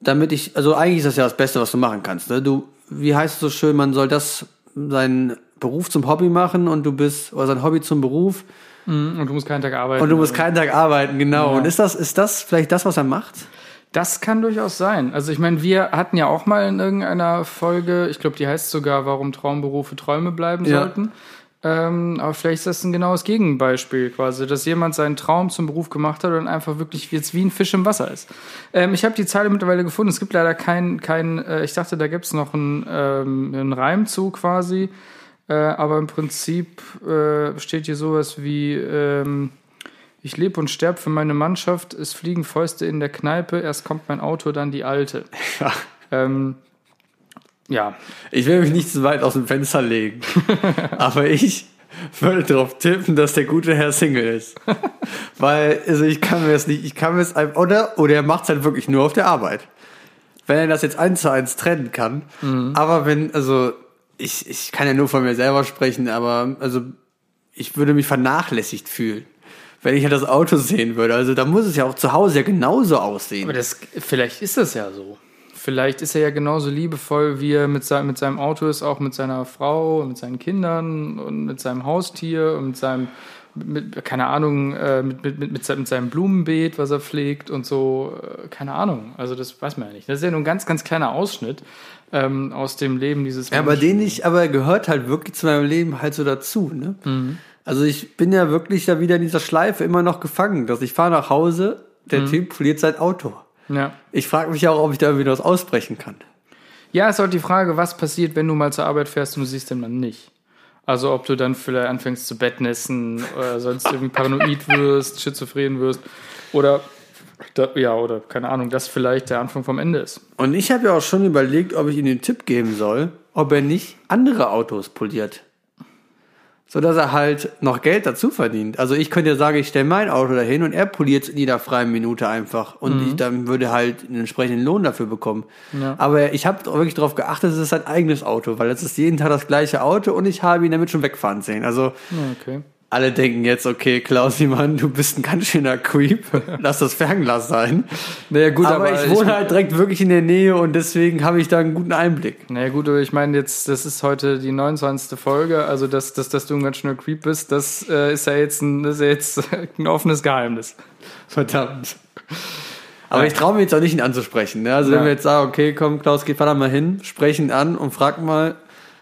damit ich, also eigentlich ist das ja das Beste, was du machen kannst. Ne? Du, wie heißt es so schön, man soll das, seinen Beruf zum Hobby machen und du bist, oder sein Hobby zum Beruf Und du musst keinen Tag arbeiten. und du musst Also, keinen Tag arbeiten, genau. Ja. Und ist das, ist das vielleicht das, was er macht? Das kann durchaus sein. Also ich meine, wir hatten ja auch mal in irgendeiner Folge, ich glaube, die heißt sogar, warum Traumberufe Träume bleiben Ja. sollten. Ähm, aber vielleicht ist das ein genaues Gegenbeispiel quasi, dass jemand seinen Traum zum Beruf gemacht hat und einfach wirklich jetzt wie ein Fisch im Wasser ist. Ähm, ich habe die Zeile mittlerweile gefunden. Es gibt leider kein, kein äh, ich dachte, da gibt es noch einen, ähm, einen Reim zu quasi. Äh, aber im Prinzip äh, steht hier sowas wie, ähm, ich lebe und sterb für meine Mannschaft, es fliegen Fäuste in der Kneipe, erst kommt mein Auto, dann die alte. Ja. Ähm, ja, Ich will mich nicht zu weit aus dem Fenster legen. aber ich würde darauf tippen, dass der gute Herr Single ist. Weil, also ich kann mir es nicht, ich kann mir es einfach, oder, oder er macht es halt wirklich nur auf der Arbeit. Wenn er das jetzt eins zu eins trennen kann. Aber wenn, also, ich, ich kann ja nur von mir selber sprechen, aber, also, ich würde mich vernachlässigt fühlen. Wenn ich halt das Auto sehen würde. Also, da muss es ja auch zu Hause ja genauso aussehen. aber das, vielleicht ist das ja so. Vielleicht ist er ja genauso liebevoll, wie er mit, sein, mit seinem Auto ist, auch mit seiner Frau, und mit seinen Kindern und mit seinem Haustier und mit seinem, mit, keine Ahnung, äh, mit, mit, mit, mit seinem- Blumenbeet, was er pflegt und so, äh, keine Ahnung. Also das weiß man ja nicht. Das ist ja nur ein ganz, ganz kleiner Ausschnitt ähm, aus dem Leben dieses Ja, aber Menschen. den nicht, aber er gehört halt wirklich zu meinem Leben halt so dazu, ne? Mhm. Also ich bin ja wirklich da wieder in dieser Schleife immer noch gefangen, dass ich fahre nach Hause, der Mhm. Typ verliert sein Auto. Ja. Ich frage mich auch, ob ich da irgendwie was ausbrechen kann. Ja, ist halt die Frage, was passiert, wenn du mal zur Arbeit fährst und du siehst den Mann nicht. Also ob du dann vielleicht anfängst zu Bettnässen oder sonst irgendwie paranoid wirst, schizophren wirst oder ja, oder keine Ahnung, das vielleicht der Anfang vom Ende ist. Und ich habe ja auch schon überlegt, ob ich ihm den Tipp geben soll, ob er nicht andere Autos poliert. So dass er halt noch Geld dazu verdient. Also ich könnte ja sagen, ich stelle mein Auto dahin und er poliert es in jeder freien Minute einfach. Und ich dann würde halt einen entsprechenden Lohn dafür bekommen. Ja. Aber ich habe wirklich darauf geachtet, es ist sein eigenes Auto, weil es ist jeden Tag das gleiche Auto und ich habe ihn damit schon wegfahren sehen. Also okay. Alle denken jetzt, okay, Klausi, Mann, du bist ein ganz schöner Creep. Lass das Fernglas sein. Naja, gut, aber, aber ich wohne halt direkt wirklich in der Nähe und deswegen habe ich da einen guten Einblick. Naja, gut, aber ich meine jetzt, das ist heute die 29. Folge, also dass, dass, dass du ein ganz schöner Creep bist, das äh, ist ja jetzt ein, das ist ja jetzt ein offenes Geheimnis. Verdammt. Aber ich traue mir jetzt auch nicht, ihn anzusprechen. Ne? Also wenn Ja. wir jetzt sagen, okay, komm, Klaus, geh da mal hin, sprech ihn an und frag mal,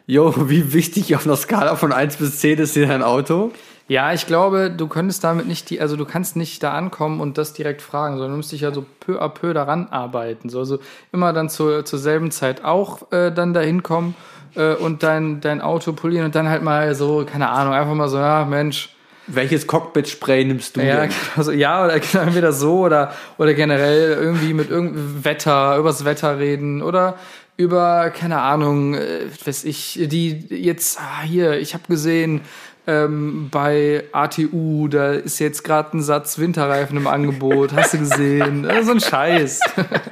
yo, wie wichtig auf einer Skala von 1 bis 10 ist dir dein Auto? Ja, ich glaube, du könntest damit nicht die, also du kannst nicht da ankommen und das direkt fragen, sondern du musst dich ja so peu à peu daran arbeiten. So, also immer dann zur, zur selben Zeit auch äh, dann dahin kommen äh, und dein, dein Auto polieren und dann halt mal so, keine Ahnung, einfach mal so, ja, Mensch, Welches Cockpit-Spray nimmst du ja, denn? genau so, ja, oder entweder so oder, oder generell irgendwie mit irgendeinem Wetter, übers Wetter reden oder über, keine Ahnung, äh, weiß ich, die jetzt, ah, hier, ich habe gesehen, ähm, bei ATU, da ist jetzt gerade ein Satz Winterreifen im Angebot, hast du gesehen? So ein Scheiß.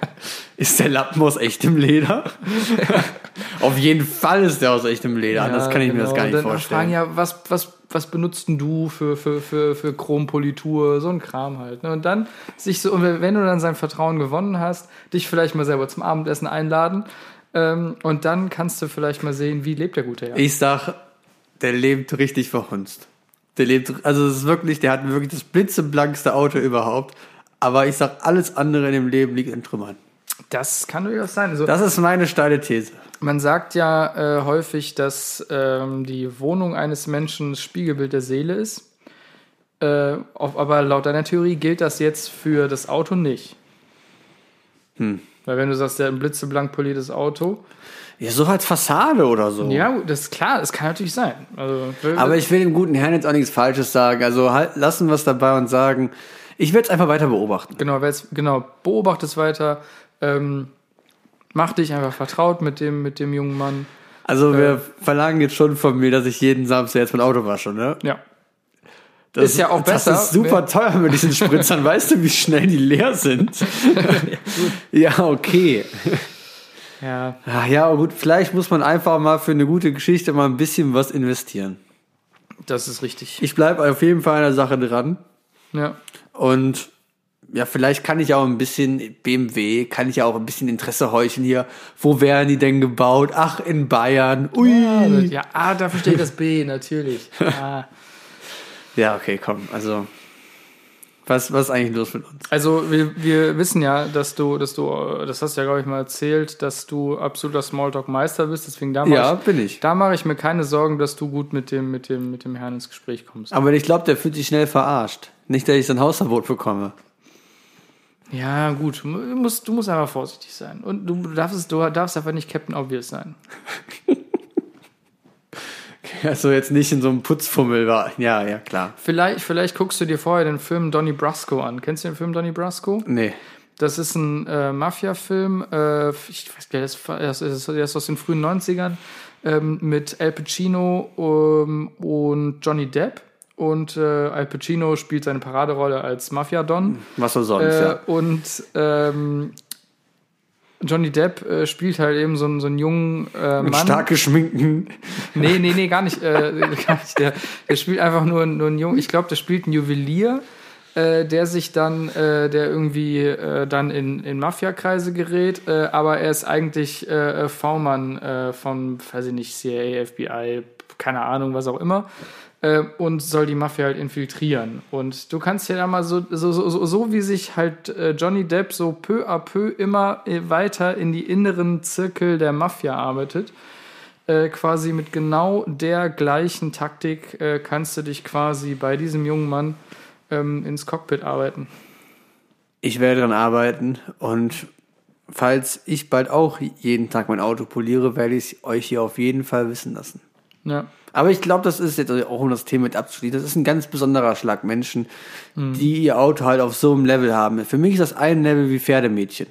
Ist der Lappen aus echtem Leder? Auf jeden Fall ist der aus echtem Leder. Anders kann ich mir das gar nicht genau. Dann vorstellen. Fragen, ja, was, was, was benutzt denn du für, für, für, für Chrompolitur? So ein Kram halt. Ne? Und dann sich so, und wenn du dann sein Vertrauen gewonnen hast, dich vielleicht mal selber zum Abendessen einladen. Ähm, und dann kannst du vielleicht mal sehen, wie lebt der gute Herr. Ich sag, der lebt richtig verhunzt. Der lebt, also es ist wirklich, der hat wirklich das blitzeblankste Auto überhaupt. Aber ich sag, alles andere in dem Leben liegt in Trümmern. Das kann durchaus sein. Also, Das ist meine steile These. man sagt ja äh, häufig, dass ähm, die Wohnung eines Menschen das Spiegelbild der Seele ist. Äh, auf, aber laut deiner Theorie gilt das jetzt für das Auto nicht. Hm. Weil wenn du sagst, der hat ein blitzeblank poliertes Auto, Ja, so als Fassade oder so. Ja, das ist klar, das kann natürlich sein. Also, Aber ich will dem guten Herrn jetzt auch nichts Falsches sagen. Also halt, lassen wir es dabei und sagen, ich werde es einfach weiter beobachten. genau, genau, beobachte es weiter, ähm, mach dich einfach vertraut mit dem, mit dem jungen Mann. Also wir verlangen jetzt schon von mir, dass ich jeden Samstag jetzt mein Auto wasche, ne? Ja. Das Ist ja auch besser, Das ist super teuer mit diesen Spritzern. weißt du, wie schnell die leer sind? ja, okay. Ja. Ach ja, gut, vielleicht muss man einfach mal für eine gute Geschichte mal ein bisschen was investieren. Das ist richtig. Ich bleibe auf jeden Fall an der Sache dran. Ja. Und ja, vielleicht kann ich auch ein bisschen BMW, kann ich ja auch ein bisschen Interesse heucheln hier. Wo werden die denn gebaut? Ach, in Bayern. Ui. Ja, ah, dafür steht das B, natürlich. Ah. Ja, okay, komm. Also, was, was ist eigentlich los mit uns? Also wir, wir wissen ja, dass du, dass du, das hast du ja, glaube ich, mal erzählt, dass du absoluter Smalltalk-Meister bist. Deswegen da mache Ja, ich, bin ich. da mache ich mir keine Sorgen, dass du gut mit dem, mit dem, mit dem Herrn ins Gespräch kommst. Aber ich glaube, der fühlt sich schnell verarscht. Nicht, dass ich so ein Hausverbot bekomme. Ja, gut. Du musst, du musst einfach vorsichtig sein. Und du darfst, du darfst einfach nicht Captain Obvious sein. Also jetzt nicht in so einem Putzfummel war. Ja, ja, klar. Vielleicht, vielleicht guckst du dir vorher den Film Donnie Brasco an. Kennst du den Film Donnie Brasco? Nee. Das ist ein äh, Mafia-Film. Äh, ich weiß gar nicht, das ist, der ist aus den frühen 90ern ähm, mit Al Pacino ähm, und Johnny Depp. Und äh, Al Pacino spielt seine Paraderolle als Mafia-Don. Was so sonst, Äh, ja. Und ähm, Johnny Depp äh, spielt halt eben so, einen- so einen jungen äh, Mit Mann. stark geschminkten. Nee, nee, nee, gar nicht. Äh, gar nicht. Der, der spielt einfach nur, nur einen Jungen. Ich glaube, der spielt einen Juwelier, äh, der sich dann, äh, der irgendwie äh, dann in, in Mafia-Kreise gerät, äh, aber er ist eigentlich äh, V-Mann äh, von, weiß ich nicht, CIA, FBI, keine Ahnung, was auch immer. Äh, und soll die Mafia halt infiltrieren. Und du kannst ja da mal so, so, so, so, so wie sich halt äh, Johnny Depp so peu à peu immer äh, weiter in die inneren Zirkel der Mafia arbeitet, äh, quasi mit genau der gleichen Taktik äh, kannst du dich quasi bei diesem jungen Mann ähm, ins Cockpit arbeiten. Ich werde daran arbeiten und falls ich bald auch jeden Tag mein Auto poliere, werde ich es euch hier auf jeden Fall wissen lassen. Ja. Aber ich glaube, das ist jetzt auch um das Thema mit abzuschließen. Das ist ein ganz besonderer Schlag Menschen, die ihr Auto halt auf so einem Level haben. Für mich ist das ein Level wie Pferdemädchen.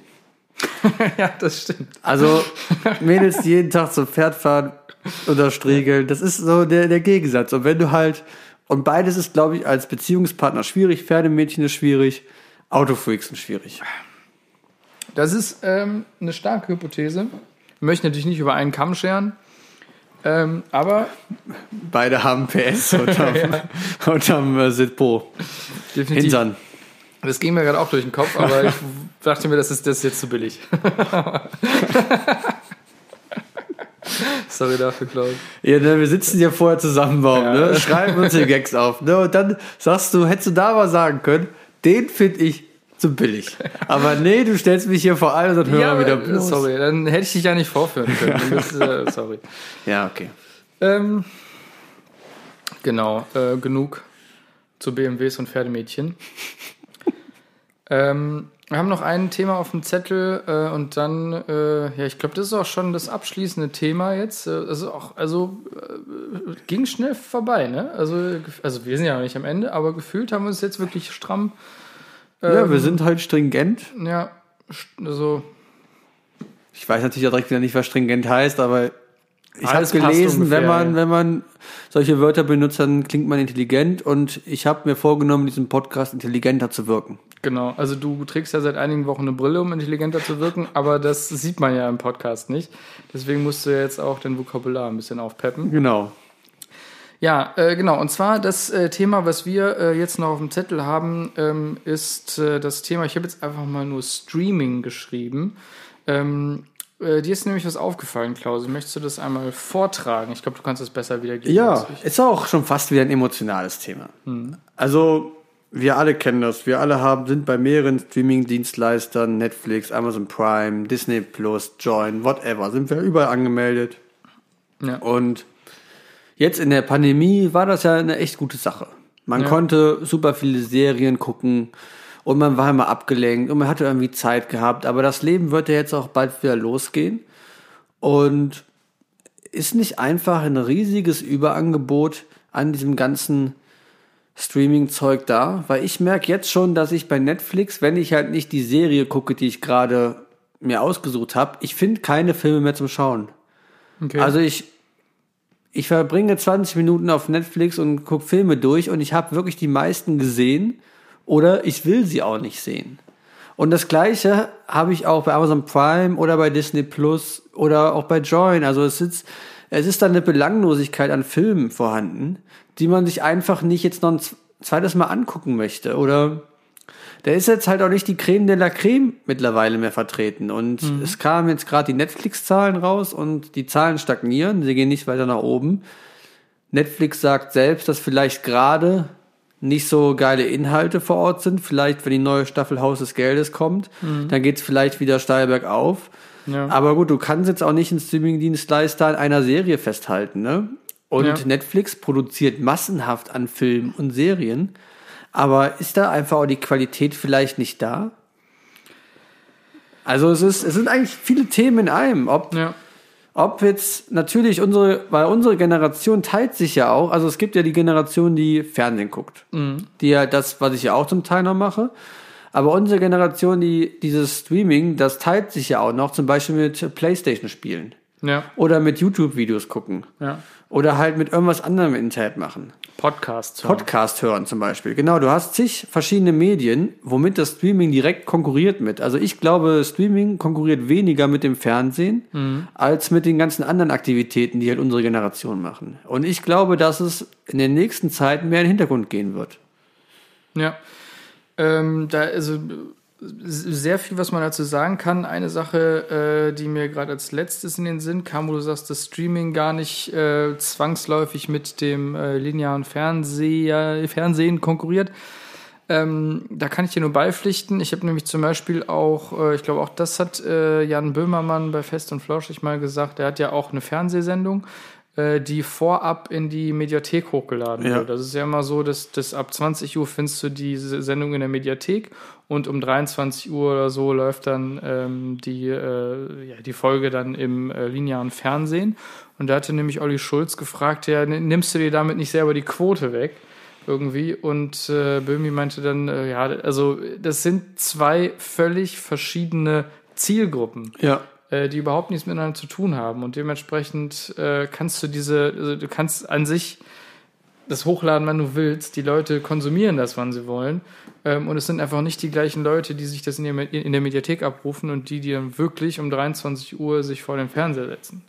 ja, das stimmt. Also Mädels, die jeden Tag zum Pferd fahren oder striegeln, das ist so der, der Gegensatz. Und wenn du halt, und beides ist, glaube ich, als Beziehungspartner schwierig. Pferdemädchen ist schwierig, Autofreaks sind schwierig. Das ist ähm, eine starke Hypothese. Ich möchte natürlich nicht über einen Kamm scheren. Ähm, aber Beide haben PS unterm, unterm äh, Sitpo. definitiv. Hintern. Das ging mir gerade auch durch den Kopf, aber ich dachte mir, das ist, das ist jetzt zu billig. Sorry dafür, Klaus. Ja, ne, wir sitzen ja vorher zusammen, Baum, Ja. ne? schreiben uns die Gags auf. Ne? Und dann sagst du, hättest du da mal sagen können, den finde ich zu billig. Aber nee, du stellst mich hier vor allem und dann hören wir wieder aber, bloß. sorry, dann hätte ich dich ja nicht vorführen können. Das, äh, sorry. Ja, okay. Ähm, genau, äh, genug zu BMWs und Pferdemädchen. ähm, wir haben noch ein Thema auf dem Zettel äh, und dann, äh, ja, ich glaube, das ist auch schon das abschließende Thema jetzt. Äh, also auch, also äh, ging schnell vorbei, ne? Also, also wir sind ja noch nicht am Ende, aber gefühlt haben wir uns jetzt wirklich stramm. Ja, ähm, wir sind halt stringent. Ja, st- so Ich weiß natürlich auch direkt wieder nicht, was stringent heißt, aber ich habe gelesen, ungefähr, wenn man, ja. wenn man solche Wörter benutzt, dann klingt man intelligent und ich habe mir vorgenommen, in diesem Podcast intelligenter zu wirken. Genau, also du trägst ja seit einigen Wochen eine Brille, um intelligenter zu wirken, aber das sieht man ja im Podcast nicht. Deswegen musst du ja jetzt auch dein Vokabular ein bisschen aufpeppen. Genau. Ja, äh, genau. Und zwar das äh, Thema, was wir äh, jetzt noch auf dem Zettel haben, ähm, ist äh, das Thema, ich habe jetzt einfach mal nur Streaming geschrieben. Ähm, äh, dir ist nämlich was aufgefallen, Klaus. Möchtest du das einmal vortragen? Ich glaube, du kannst es besser wiedergeben. Ja, ist auch schon fast wieder ein emotionales Thema. Also, wir alle kennen das. Wir alle haben, sind bei mehreren Streaming-Dienstleistern, Netflix, Amazon Prime, Disney Plus, Join, whatever, sind wir überall angemeldet. Ja. Und jetzt in der Pandemie war das ja eine echt gute Sache. Man Ja. konnte super viele Serien gucken und man war immer abgelenkt und man hatte irgendwie Zeit gehabt. Aber das Leben wird ja jetzt auch bald wieder losgehen. Und ist nicht einfach ein riesiges Überangebot an diesem ganzen Streaming-Zeug da? Weil ich merke jetzt schon, dass ich bei Netflix, wenn ich halt nicht die Serie gucke, die ich gerade mir ausgesucht habe, ich finde keine Filme mehr zum Schauen. Okay. Also ich, ich verbringe 20 Minuten auf Netflix und gucke Filme durch und ich habe wirklich die meisten gesehen oder ich will sie auch nicht sehen. Und das gleiche habe ich auch bei Amazon Prime oder bei Disney Plus oder auch bei Join. Also es ist, es ist da eine Belanglosigkeit an Filmen vorhanden, die man sich einfach nicht jetzt noch ein zweites Mal angucken möchte. Oder da ist jetzt halt auch nicht die Creme de la Creme mittlerweile mehr vertreten. Und es kamen jetzt gerade die Netflix-Zahlen raus und die Zahlen stagnieren, sie gehen nicht weiter nach oben. Netflix sagt selbst, dass vielleicht gerade nicht so geile Inhalte vor Ort sind. Vielleicht, wenn die neue Staffel Haus des Geldes kommt, dann geht's vielleicht wieder steil bergauf. Ja. Aber gut, du kannst jetzt auch nicht einen Streaming-Dienstleister an einer Serie festhalten, ne? Und Ja. Netflix produziert massenhaft an Filmen und Serien. Aber ist da einfach auch die Qualität vielleicht nicht da? Also es ist, es sind eigentlich viele Themen in einem. Ob, ja. ob jetzt natürlich unsere, weil unsere Generation teilt sich ja auch, also es gibt ja die Generation, die Fernsehen guckt. Die ja das, was ich ja auch zum Teil noch mache. Aber unsere Generation, die dieses Streaming, das teilt sich ja auch noch, zum Beispiel mit Playstation spielen. Ja. Oder mit YouTube-Videos gucken. Ja. Oder halt mit irgendwas anderem im Internet machen. Podcasts. hören. Podcast hören zum Beispiel. Genau, du hast zig verschiedene Medien, womit das Streaming direkt konkurriert mit. Also ich glaube, Streaming konkurriert weniger mit dem Fernsehen als mit den ganzen anderen Aktivitäten, die halt unsere Generation machen. Und ich glaube, dass es in den nächsten Zeiten mehr in den Hintergrund gehen wird. Ja. Ähm, da, also sehr viel, was man dazu sagen kann. Eine Sache, äh, die mir gerade als letztes in den Sinn kam, wo du sagst, dass Streaming gar nicht äh, zwangsläufig mit dem äh, linearen Fernseher, Fernsehen konkurriert. Ähm, da kann ich dir nur beipflichten. Ich habe nämlich zum Beispiel auch, äh, ich glaube auch das hat äh, Jan Böhmermann bei Fest und Flauschig mal gesagt, er hat ja auch eine Fernsehsendung, die vorab in die Mediathek hochgeladen Ja. wird. Das ist ja immer so, dass, dass ab 20 Uhr findest du diese Sendung in der Mediathek und um 23 Uhr oder so läuft dann ähm, die, äh, ja, die Folge dann im äh, linearen Fernsehen. Und da hatte nämlich Olli Schulz gefragt, ja, nimmst du dir damit nicht selber die Quote weg? Irgendwie. Und äh, Böhmi meinte dann, äh, ja, also das sind zwei völlig verschiedene Zielgruppen Ja. Äh, die überhaupt nichts miteinander zu tun haben. Und dementsprechend äh, kannst du diese, also du kannst an sich das hochladen, wann du willst. Die Leute konsumieren das, wann sie wollen. Ähm, und es sind einfach nicht die gleichen Leute, die sich das in der, in der Mediathek abrufen und die, die dann wirklich um 23 Uhr sich vor den Fernseher setzen.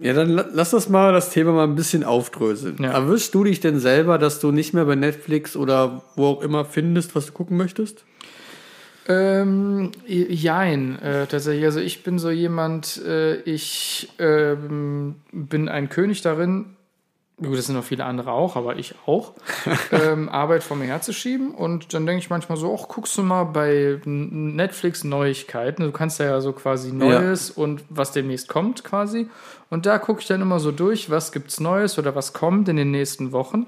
Ja, dann la- lass das mal das Thema mal ein bisschen aufdröseln. Ja. Erwischst du dich denn selber, dass du nicht mehr bei Netflix oder wo auch immer findest, was du gucken möchtest? Ähm, jein, äh, tatsächlich. Also ich bin so jemand, äh, ich ähm, bin ein König darin, gut, das sind noch viele andere auch, aber ich auch, ähm, Arbeit vor mir herzuschieben. Und dann denke ich manchmal so, ach, guckst du mal bei Netflix Neuigkeiten. Du kannst ja so quasi Neues und was demnächst kommt quasi. Und da gucke ich dann immer so durch, was gibt's Neues oder was kommt in den nächsten Wochen.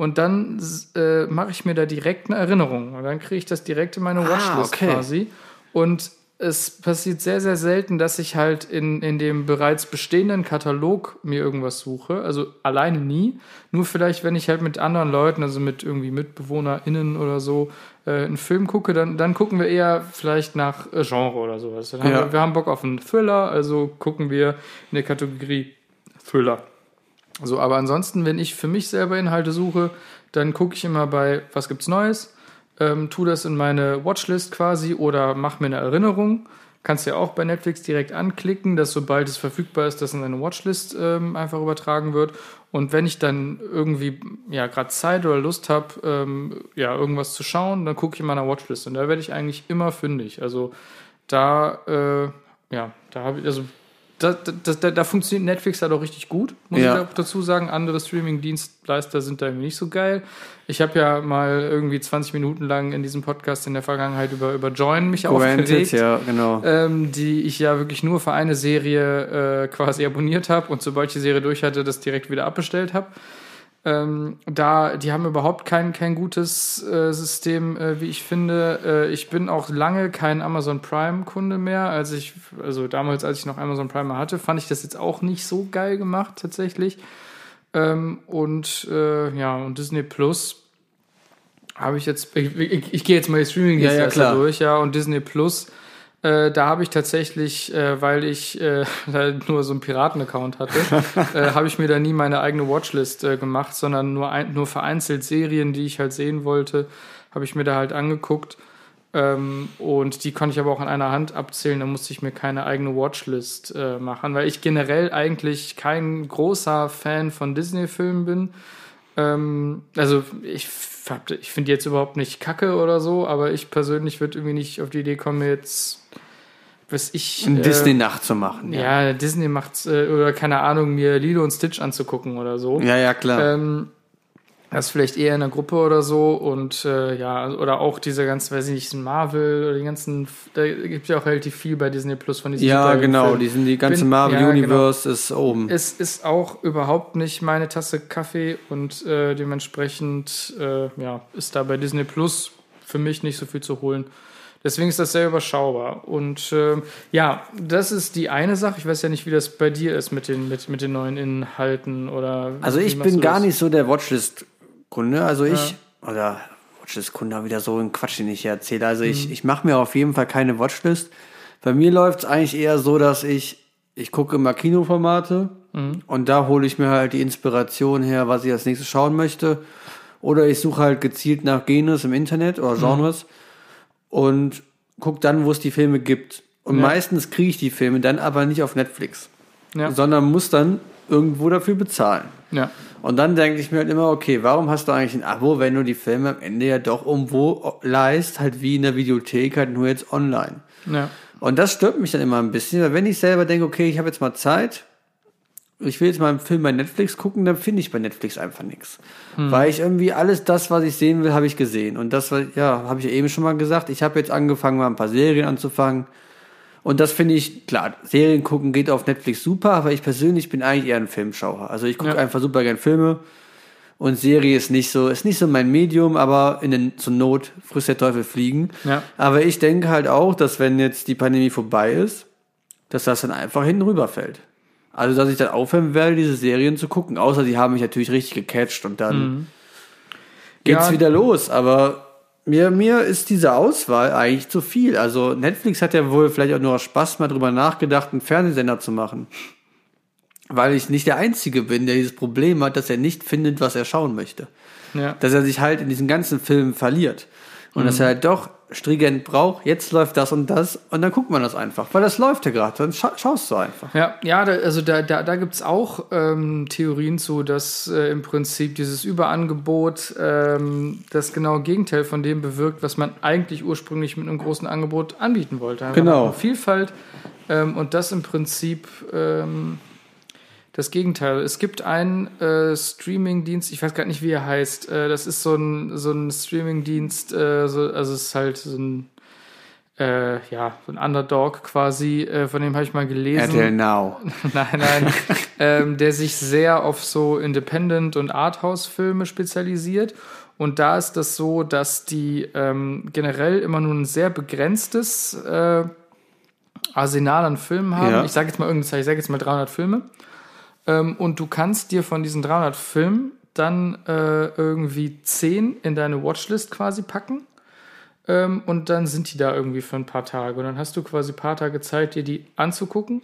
Und dann äh, mache ich mir da direkt eine Erinnerung. Und dann kriege ich das direkt in meine Watchlist okay. quasi. Und es passiert sehr, sehr selten, dass ich halt in, in dem bereits bestehenden Katalog mir irgendwas suche. Also alleine nie. Nur vielleicht, wenn ich halt mit anderen Leuten, also mit irgendwie MitbewohnerInnen oder so, äh, einen Film gucke, dann, dann gucken wir eher vielleicht nach äh, Genre oder sowas. Dann haben Ja. wir, wir haben Bock auf einen Thriller, also gucken wir in der Kategorie Thriller. So, aber ansonsten, wenn ich für mich selber Inhalte suche, dann gucke ich immer bei, was gibt's Neues, ähm, tu das in meine Watchlist quasi oder mach mir eine Erinnerung. Kannst ja auch bei Netflix direkt anklicken, dass sobald es verfügbar ist, das in deine Watchlist ähm, einfach übertragen wird. Und wenn ich dann irgendwie ja gerade Zeit oder Lust habe, ähm, ja irgendwas zu schauen, dann gucke ich in meiner Watchlist und da werde ich eigentlich immer fündig. Also da äh, ja, da habe ich also da, da, da, da funktioniert Netflix halt auch richtig gut, muss Ja. ich auch dazu sagen. Andere Streaming-Dienstleister sind da irgendwie nicht so geil. Ich habe ja mal irgendwie 20 Minuten lang in diesem Podcast in der Vergangenheit über, über Join mich Granted, aufgeregt, ja, genau. ähm, die ich ja wirklich nur für eine Serie äh, quasi abonniert habe und sobald ich die Serie durch hatte, das direkt wieder abbestellt habe. Ähm, da, die haben überhaupt kein, kein gutes äh, System, äh, wie ich finde. Äh, ich bin auch lange kein Amazon Prime-Kunde mehr. Als ich, also damals, als ich noch Amazon Prime hatte, fand ich das jetzt auch nicht so geil gemacht, tatsächlich. Ähm, und äh, ja, und Disney Plus habe ich jetzt, ich, ich, ich gehe jetzt mal die streaming Ja, ja, klar. durch, ja, und Disney Plus Äh, da habe ich tatsächlich, äh, weil ich äh, nur so einen Piraten-Account hatte, äh, habe ich mir da nie meine eigene Watchlist äh, gemacht, sondern nur, ein, nur vereinzelt Serien, die ich halt sehen wollte, habe ich mir da halt angeguckt. Ähm, und die konnte ich aber auch an einer Hand abzählen, da musste ich mir keine eigene Watchlist äh, machen, weil ich generell eigentlich kein großer Fan von Disney-Filmen bin. Ähm, also ich, ich finde die jetzt überhaupt nicht kacke oder so, aber ich persönlich würde irgendwie nicht auf die Idee kommen, jetzt, was ich. Eine äh, Disney-Nacht zu machen. Ja, Disney macht äh, oder keine Ahnung, mir Lilo und Stitch anzugucken oder so. ja, ja klar. Ähm, das vielleicht eher in einer Gruppe oder so und äh, ja, oder auch diese ganzen, weiß ich nicht, Marvel oder die ganzen, da gibt es ja auch relativ viel bei Disney Plus von diesen ja, genau. Die, sind, die ganze Bin- Marvel ja, genau. Universe ist oben. Es ist auch überhaupt nicht meine Tasse Kaffee und äh, dementsprechend äh, ja, ist da bei Disney Plus für mich nicht so viel zu holen. Deswegen ist das sehr überschaubar. Und ähm, ja, das ist die eine Sache. Ich weiß ja nicht, wie das bei dir ist mit den, mit, mit den neuen Inhalten oder. Also ich bin gar nicht so der Watchlist-Kunde. Also ich, oder Watchlist-Kunde wieder so ein Quatsch, den ich hier erzähle. Also Mhm. ich, ich mache mir auf jeden Fall keine Watchlist. Bei mir läuft es eigentlich eher so, dass ich, ich gucke immer Kinoformate Mhm. und da hole ich mir halt die Inspiration her, was ich als nächstes schauen möchte. Oder ich suche halt gezielt nach Genres im Internet oder Mhm. Und gucke dann, wo es die Filme gibt. Und Ja. meistens kriege ich die Filme dann aber nicht auf Netflix, Ja. sondern muss dann irgendwo dafür bezahlen. Ja. Und dann denke ich mir halt immer, okay, warum hast du eigentlich ein Abo, wenn du die Filme am Ende ja doch irgendwo leist, halt wie in der Videothek, halt nur jetzt online. Ja. Und das stört mich dann immer ein bisschen, weil wenn ich selber denke, okay, ich habe jetzt mal Zeit, ich will jetzt mal einen Film bei Netflix gucken, dann finde ich bei Netflix einfach nichts. Weil ich irgendwie alles das, was ich sehen will, habe ich gesehen. Und das, ja, habe ich eben schon mal gesagt, ich habe jetzt angefangen, mal ein paar Serien anzufangen. Und das finde ich, klar, Serien gucken geht auf Netflix super, aber ich persönlich bin eigentlich eher ein Filmschauer. Also ich gucke Ja. einfach super gern Filme. Und Serie ist nicht so, ist nicht so mein Medium, aber in den, zur Not frisst der Teufel fliegen. Ja. Aber ich denke halt auch, dass wenn jetzt die Pandemie vorbei ist, dass das dann einfach hinten rüberfällt. Also, dass ich dann aufhören werde, diese Serien zu gucken. Außer die haben mich natürlich richtig gecatcht und dann geht's Ja. wieder los. Aber mir, mir ist diese Auswahl eigentlich zu viel. Also, Netflix hat ja wohl vielleicht auch nur aus Spaß mal drüber nachgedacht, einen Fernsehsender zu machen. Weil ich nicht der Einzige bin, der dieses Problem hat, dass er nicht findet, was er schauen möchte Ja. dass er sich halt in diesen ganzen Filmen verliert. Und dass er halt doch stringent braucht, jetzt läuft das und das und dann guckt man das einfach, weil das läuft ja gerade, dann scha schaust du einfach. Ja, ja, da, also da, da, da gibt es auch ähm, Theorien zu, dass äh, im Prinzip dieses Überangebot ähm, das genaue Gegenteil von dem bewirkt, was man eigentlich ursprünglich mit einem großen Angebot anbieten wollte. Genau. Vielfalt ähm, und das im Prinzip ähm, das Gegenteil. Es gibt einen äh, Streaming-Dienst, ich weiß gar nicht, wie er heißt. Äh, das ist so ein, so ein Streaming-Dienst, äh, so, also es ist halt so ein äh, ja, so ein Underdog quasi, äh, von dem habe ich mal gelesen. RTL Now. Nein, nein. ähm, der sich sehr auf so Independent- und Arthouse-Filme spezialisiert. Und da ist das so, dass die ähm, generell immer nur ein sehr begrenztes äh, Arsenal an Filmen haben. Ja. Ich sage jetzt mal irgendeine Zahl, ich sage jetzt mal 300 Filme. Ähm, und du kannst dir von diesen 300 Filmen dann äh, irgendwie 10 in deine Watchlist quasi packen. Ähm, und dann sind die da irgendwie für ein paar Tage. Und dann hast du quasi ein paar Tage Zeit, dir die anzugucken.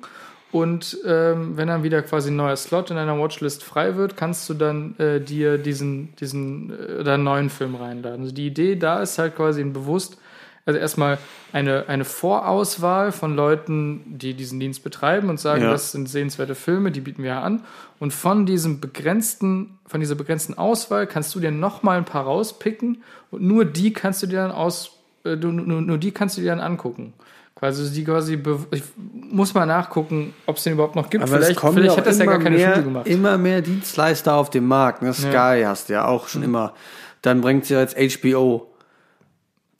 Und ähm, wenn dann wieder quasi ein neuer Slot in deiner Watchlist frei wird, kannst du dann äh, dir diesen, diesen äh, neuen Film reinladen. Also die Idee da ist halt quasi bewusst, also erstmal eine, eine Vorauswahl von Leuten, die diesen Dienst betreiben und sagen, Ja. das sind sehenswerte Filme, die bieten wir an. Und von diesem begrenzten, von dieser begrenzten Auswahl kannst du dir nochmal ein paar rauspicken und nur die kannst du dir dann aus, äh, nur, nur die kannst du dir dann angucken. Quasi die quasi, ich muss mal nachgucken, ob es den überhaupt noch gibt. Aber vielleicht vielleicht ja hat das ja immer gar keine mehr, Schule gemacht. Immer mehr Dienstleister auf dem Markt. Ne? Sky hast du ja auch schon immer. Dann bringt sie jetzt HBO.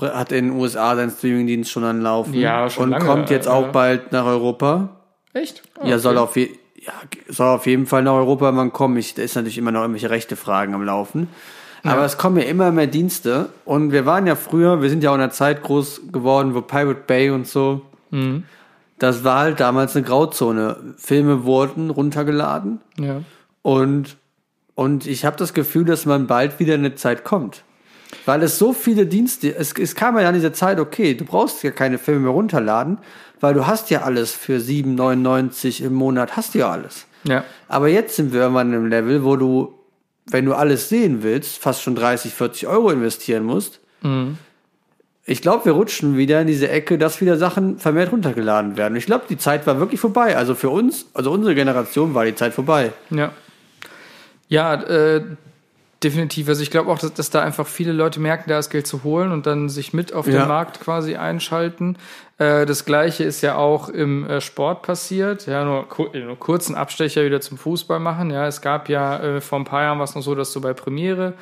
Hat in den USA seinen Streamingdienst schon anlaufen. Ja, schon Und lange, kommt jetzt auch ja. bald nach Europa. Echt? Oh, Ja, soll okay. auf, je, ja, soll auf jeden Fall nach Europa mal kommen. Ich, da ist natürlich immer noch irgendwelche rechte Fragen am Laufen. Aber es kommen ja immer mehr Dienste. Und wir waren ja früher, wir sind ja auch in einer Zeit groß geworden, wo Pirate Bay und so. Mhm. Das war halt damals eine Grauzone. Filme wurden runtergeladen. Ja. Und, und ich habe das Gefühl, dass man bald wieder eine Zeit kommt. Weil es so viele Dienste, es, es kam ja an dieser Zeit, okay, du brauchst ja keine Filme mehr runterladen, weil du hast ja alles für 7,99 im Monat, hast du ja alles. Ja. Aber jetzt sind wir irgendwann im Level, wo du, wenn du alles sehen willst, fast schon 30, 40 Euro investieren musst. Ich glaube, wir rutschen wieder in diese Ecke, dass wieder Sachen vermehrt runtergeladen werden. Ich glaube, die Zeit war wirklich vorbei. Also für uns, also unsere Generation war die Zeit vorbei. Ja. Ja, äh, definitiv. Also ich glaube auch, dass, dass da einfach viele Leute merken, da ist Geld zu holen und dann sich mit auf Ja. den Markt quasi einschalten. Äh, das gleiche ist ja auch im äh, Sport passiert. Ja, nur, ku nur kurzen Abstecher wieder zum Fußball machen. Ja, es gab ja äh, vor ein paar Jahren war es noch so, dass du bei Premiere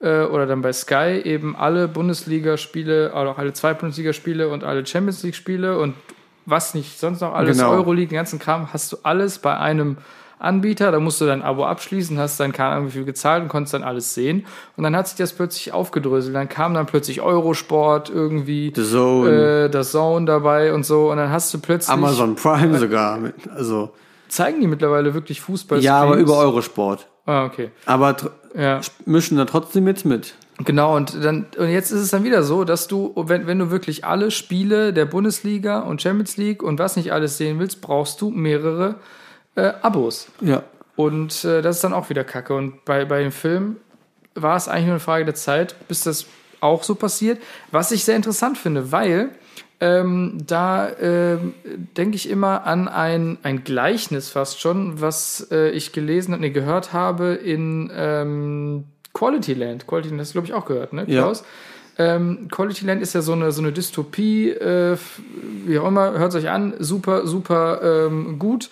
äh, oder dann bei Sky eben alle Bundesligaspiele, oder auch alle zwei Bundesligaspiele und alle Champions League Spiele und was nicht sonst noch alles Genau. Euroleague, den ganzen Kram, hast du alles bei einem Anbieter, da musst du dein Abo abschließen, hast dann keine Ahnung wie viel gezahlt und konntest dann alles sehen. Und dann hat sich das plötzlich aufgedröselt. Dann kam dann plötzlich Eurosport irgendwie, The Zone, äh, das Zone dabei und so. Und dann hast du plötzlich, Amazon Prime sogar. Also, zeigen die mittlerweile wirklich Fußball. ja, aber über Eurosport. Ah, okay. Aber Ja. mischen da trotzdem jetzt mit. Genau, und dann, und jetzt ist es dann wieder so, dass du, wenn, wenn du wirklich alle Spiele der Bundesliga und Champions League und was nicht alles sehen willst, brauchst du mehrere äh, Abos. Ja. Und äh, das ist dann auch wieder Kacke. Und bei, bei dem Film war es eigentlich nur eine Frage der Zeit, bis das auch so passiert. Was ich sehr interessant finde, weil ähm, da ähm, denke ich immer an ein, ein Gleichnis fast schon, was äh, ich gelesen und nee, gehört habe in ähm, Quality Land. Quality Land hast du, glaube ich, auch gehört, ne, Ja. Klaus? Ähm, Quality Land ist ja so eine, so eine Dystopie, äh, wie auch immer, hört euch an, super, super ähm, gut,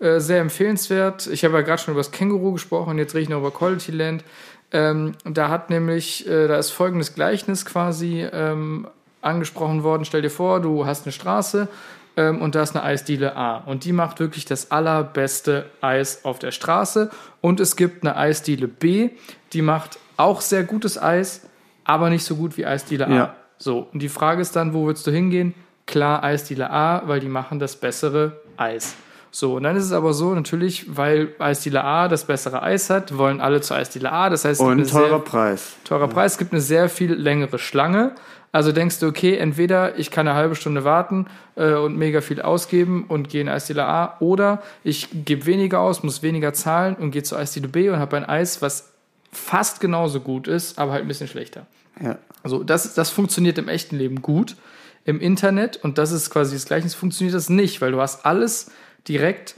äh, sehr empfehlenswert. Ich habe ja gerade schon über das Känguru gesprochen, jetzt rede ich noch über Quality Land. Ähm, da hat nämlich, äh, da ist folgendes Gleichnis quasi ähm, angesprochen worden. Stell dir vor, du hast eine Straße ähm, und da ist eine Eisdiele A und die macht wirklich das allerbeste Eis auf der Straße und es gibt eine Eisdiele B, die macht auch sehr gutes Eis, aber nicht so gut wie Eisdiele A. Ja. So, und die Frage ist dann, wo willst du hingehen? Klar, Eisdiele A, weil die machen das bessere Eis. So, und dann ist es aber so, natürlich, weil Eisdiele A das bessere Eis hat, wollen alle zur Eisdiele A. Das heißt, Und teurer sehr- Preis. teurer Preis. Es gibt eine sehr viel längere Schlange. Also denkst du, okay, entweder ich kann eine halbe Stunde warten äh, und mega viel ausgeben und gehe in Eisdiele A oder ich gebe weniger aus, muss weniger zahlen und gehe zur Eisdiele B und habe ein Eis, was fast genauso gut ist, aber halt ein bisschen schlechter. Ja. Also das, das funktioniert im echten Leben gut. Im Internet, und das ist quasi das Gleiche, funktioniert das nicht, weil du hast alles direkt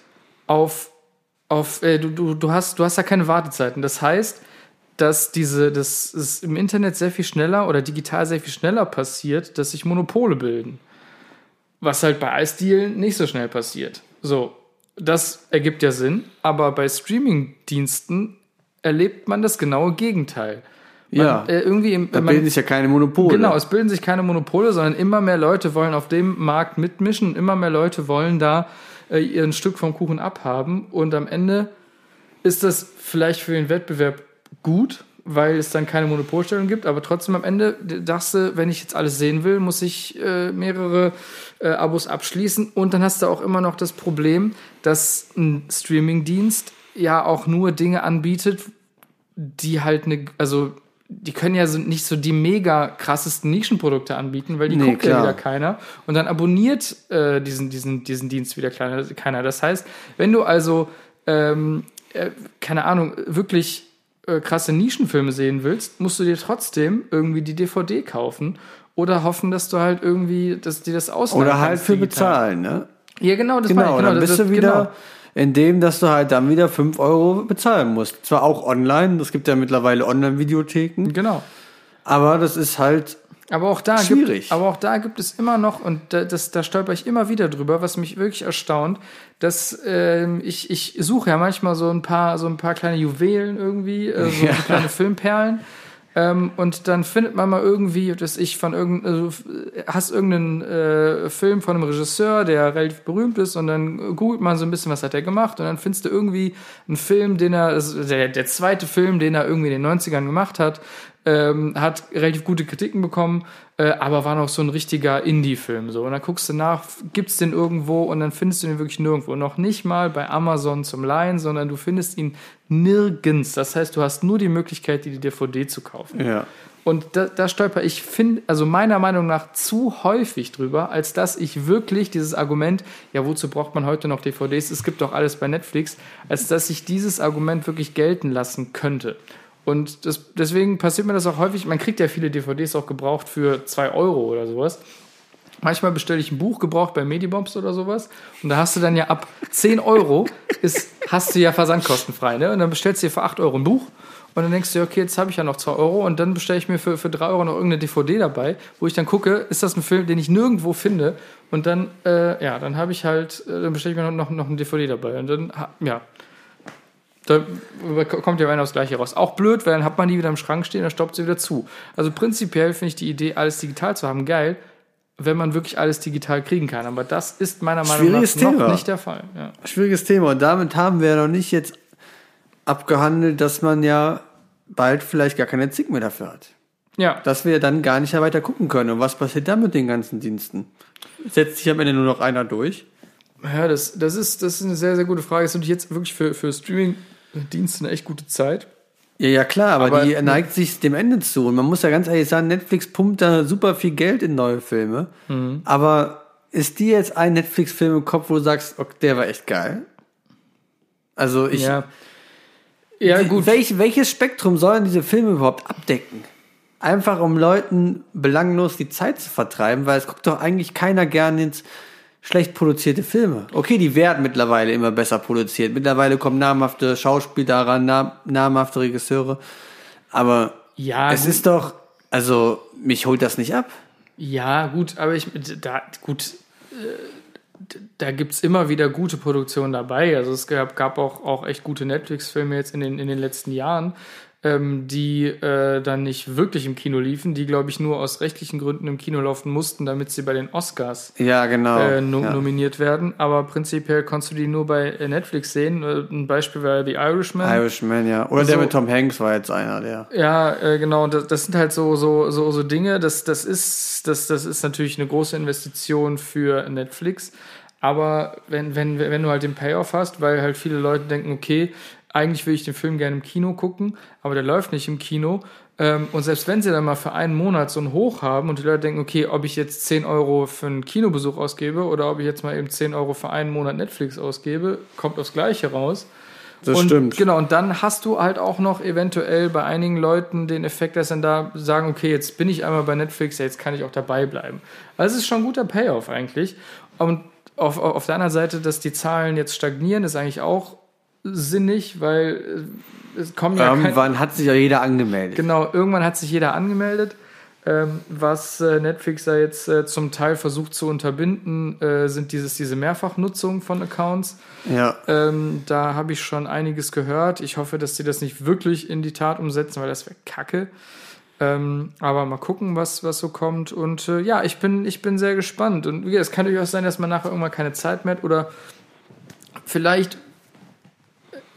auf, auf äh, du, du, du, hast, du hast da keine Wartezeiten. Das heißt, dass diese, das ist im Internet sehr viel schneller oder digital sehr viel schneller passiert, dass sich Monopole bilden. Was halt bei Eisdealen nicht so schnell passiert. So, das ergibt ja Sinn, aber bei Streaming-Diensten erlebt man das genaue Gegenteil. Man, Ja. Äh, irgendwie im, Da man- bilden sich ja keine Monopole. Genau, es bilden sich keine Monopole, sondern immer mehr Leute wollen auf dem Markt mitmischen, immer mehr Leute wollen da äh, ihr Stück vom Kuchen abhaben und am Ende ist das vielleicht für den Wettbewerb gut, weil es dann keine Monopolstellung gibt, aber trotzdem am Ende dachtest du, wenn ich jetzt alles sehen will, muss ich äh, mehrere äh, Abos abschließen und dann hast du auch immer noch das Problem, dass ein Streamingdienst ja auch nur Dinge anbietet, die halt eine, also die können ja so, nicht so die mega krassesten Nischenprodukte anbieten, weil die Nee, guckt ja klar. wieder keiner und dann abonniert äh, diesen, diesen, diesen Dienst wieder kleiner, keiner. Das heißt, wenn du also, ähm, äh, keine Ahnung, wirklich äh, krasse Nischenfilme sehen willst, musst du dir trotzdem irgendwie die DVD kaufen oder hoffen, dass du halt irgendwie, dass dir das ausleihen Oder halt für digital. bezahlen, ne? Ja, genau, das Genau, meine ich, dann das- bist das- du wieder genau. In dem, dass du halt dann wieder 5 Euro bezahlen musst. Zwar auch online, es gibt ja mittlerweile Online-Videotheken, Genau. aber das ist halt, Aber auch da Schwierig. Gibt, aber auch da gibt es immer noch und da, das, da stolper ich immer wieder drüber, was mich wirklich erstaunt, dass ähm, ich ich suche ja manchmal so ein paar so ein paar kleine Juwelen irgendwie, äh, so, Ja. so kleine Filmperlen. Ähm, und dann findet man mal irgendwie, dass ich von irgendeinem, also, hast irgendeinen äh, Film von einem Regisseur, der relativ berühmt ist, und dann googelt man so ein bisschen, was hat er gemacht, und dann findest du irgendwie einen Film, den er, also der, der zweite Film, den er irgendwie in den 90ern gemacht hat, ähm, hat relativ gute Kritiken bekommen, äh, aber war noch so ein richtiger Indie-Film. So. Und dann guckst du nach, gibt's den irgendwo und dann findest du den wirklich nirgendwo. Noch nicht mal bei Amazon zum Leihen, sondern du findest ihn nirgends. Das heißt, du hast nur die Möglichkeit, die DVD zu kaufen. Ja. Und da, da stolper ich, finde, also meiner Meinung nach zu häufig drüber, als dass ich wirklich dieses Argument, ja, wozu braucht man heute noch DVDs? Es gibt doch alles bei Netflix, als dass ich dieses Argument wirklich gelten lassen könnte. Und das, deswegen passiert mir das auch häufig. Man kriegt ja viele DVDs auch gebraucht für 2 Euro oder sowas. Manchmal bestelle ich ein Buch gebraucht bei Medibombs oder sowas. Und da hast du dann ja ab 10 Euro ist, hast du ja versandkostenfrei. Ne? Und dann bestellst du dir für 8 Euro ein Buch. Und dann denkst du, okay, jetzt habe ich ja noch 2 Euro. Und dann bestelle ich mir für, für 3 Euro noch irgendeine DVD dabei, wo ich dann gucke, ist das ein Film, den ich nirgendwo finde. Und dann, äh, ja, dann habe ich halt, äh, dann bestelle ich mir noch, noch eine DVD dabei. Und dann, ja, da kommt ja einer aufs Gleiche raus. Auch blöd, weil dann hat man die wieder im Schrank stehen, dann stoppt sie wieder zu. Also prinzipiell finde ich die Idee, alles digital zu haben, geil, wenn man wirklich alles digital kriegen kann. Aber das ist meiner Meinung nach noch Thema. nicht der Fall. Ja. Schwieriges Thema. Und damit haben wir ja noch nicht jetzt abgehandelt, dass man ja bald vielleicht gar keine Zick mehr dafür hat. ja, Dass wir dann gar nicht mehr weiter gucken können. Und was passiert dann mit den ganzen Diensten? Setzt sich am Ende nur noch einer durch? ja das, das, ist, das ist eine sehr, sehr gute Frage. Das ist natürlich jetzt wirklich für, für Streaming-Dienste eine echt gute Zeit. Ja, ja, klar, aber, Aber- die neigt sich dem Ende zu. Und man muss ja ganz ehrlich sagen, Netflix pumpt da super viel Geld in neue Filme. Mhm. Aber ist dir jetzt ein Netflix-Film im Kopf, wo du sagst, okay, der war echt geil? Also ich. Ja, ja gut. Welch, welches Spektrum sollen diese Filme überhaupt abdecken? Einfach um Leuten belanglos die Zeit zu vertreiben, weil es guckt doch eigentlich keiner gerne ins schlecht produzierte Filme. Okay, die werden mittlerweile immer besser produziert. Mittlerweile kommen namhafte Schauspieler ran, nam, namhafte Regisseure. Aber Ja, es gut. ist doch, also mich holt das nicht ab. Ja, gut, aber ich, da, gut, äh, da gibt es immer wieder gute Produktionen dabei. Also es gab, gab auch, auch echt gute Netflix-Filme jetzt in den, in den letzten Jahren, ähm, die äh, dann nicht wirklich im Kino liefen, die, glaube ich, nur aus rechtlichen Gründen im Kino laufen mussten, damit sie bei den Oscars Ja, genau. äh, no ja. nominiert werden. Aber prinzipiell konntest du die nur bei äh, Netflix sehen. Äh, ein Beispiel war The Irishman. Irishman, ja. Oder der So- mit Tom Hanks war jetzt einer, der. Ja, äh, genau. Das, das sind halt so, so, so, so Dinge. Das, das, ist, das, das ist natürlich eine große Investition für Netflix. Aber wenn, wenn, wenn du halt den Payoff hast, weil halt viele Leute denken, okay, eigentlich will ich den Film gerne im Kino gucken, aber der läuft nicht im Kino. Ähm, und selbst wenn sie dann mal für einen Monat so einen Hoch haben und die Leute denken, okay, ob ich jetzt 10 Euro für einen Kinobesuch ausgebe oder ob ich jetzt mal eben 10 Euro für einen Monat Netflix ausgebe, kommt aufs Gleiche raus. Das und, stimmt. Genau, und dann hast du halt auch noch eventuell bei einigen Leuten den Effekt, dass dann da sagen, okay, jetzt bin ich einmal bei Netflix, ja, jetzt kann ich auch dabei bleiben. Also es ist schon ein guter Payoff eigentlich. Und auf, auf auf der anderen Seite, dass die Zahlen jetzt stagnieren, ist eigentlich auch sinnig, weil äh, es kommen ja Irgendwann hat sich ja jeder angemeldet. Genau, irgendwann hat sich jeder angemeldet. Ähm, was äh, Netflix da jetzt äh, zum Teil versucht zu unterbinden, äh, sind dieses, diese Mehrfachnutzung von Accounts. Ja. Ähm, da habe ich schon einiges gehört. Ich hoffe, dass sie das nicht wirklich in die Tat umsetzen, weil das wäre kacke. Ähm, aber mal gucken, was, was so kommt. Und äh, ja, ich bin, ich bin sehr gespannt. Und gesagt, es kann durchaus sein, dass man nachher irgendwann keine Zeit mehr hat oder vielleicht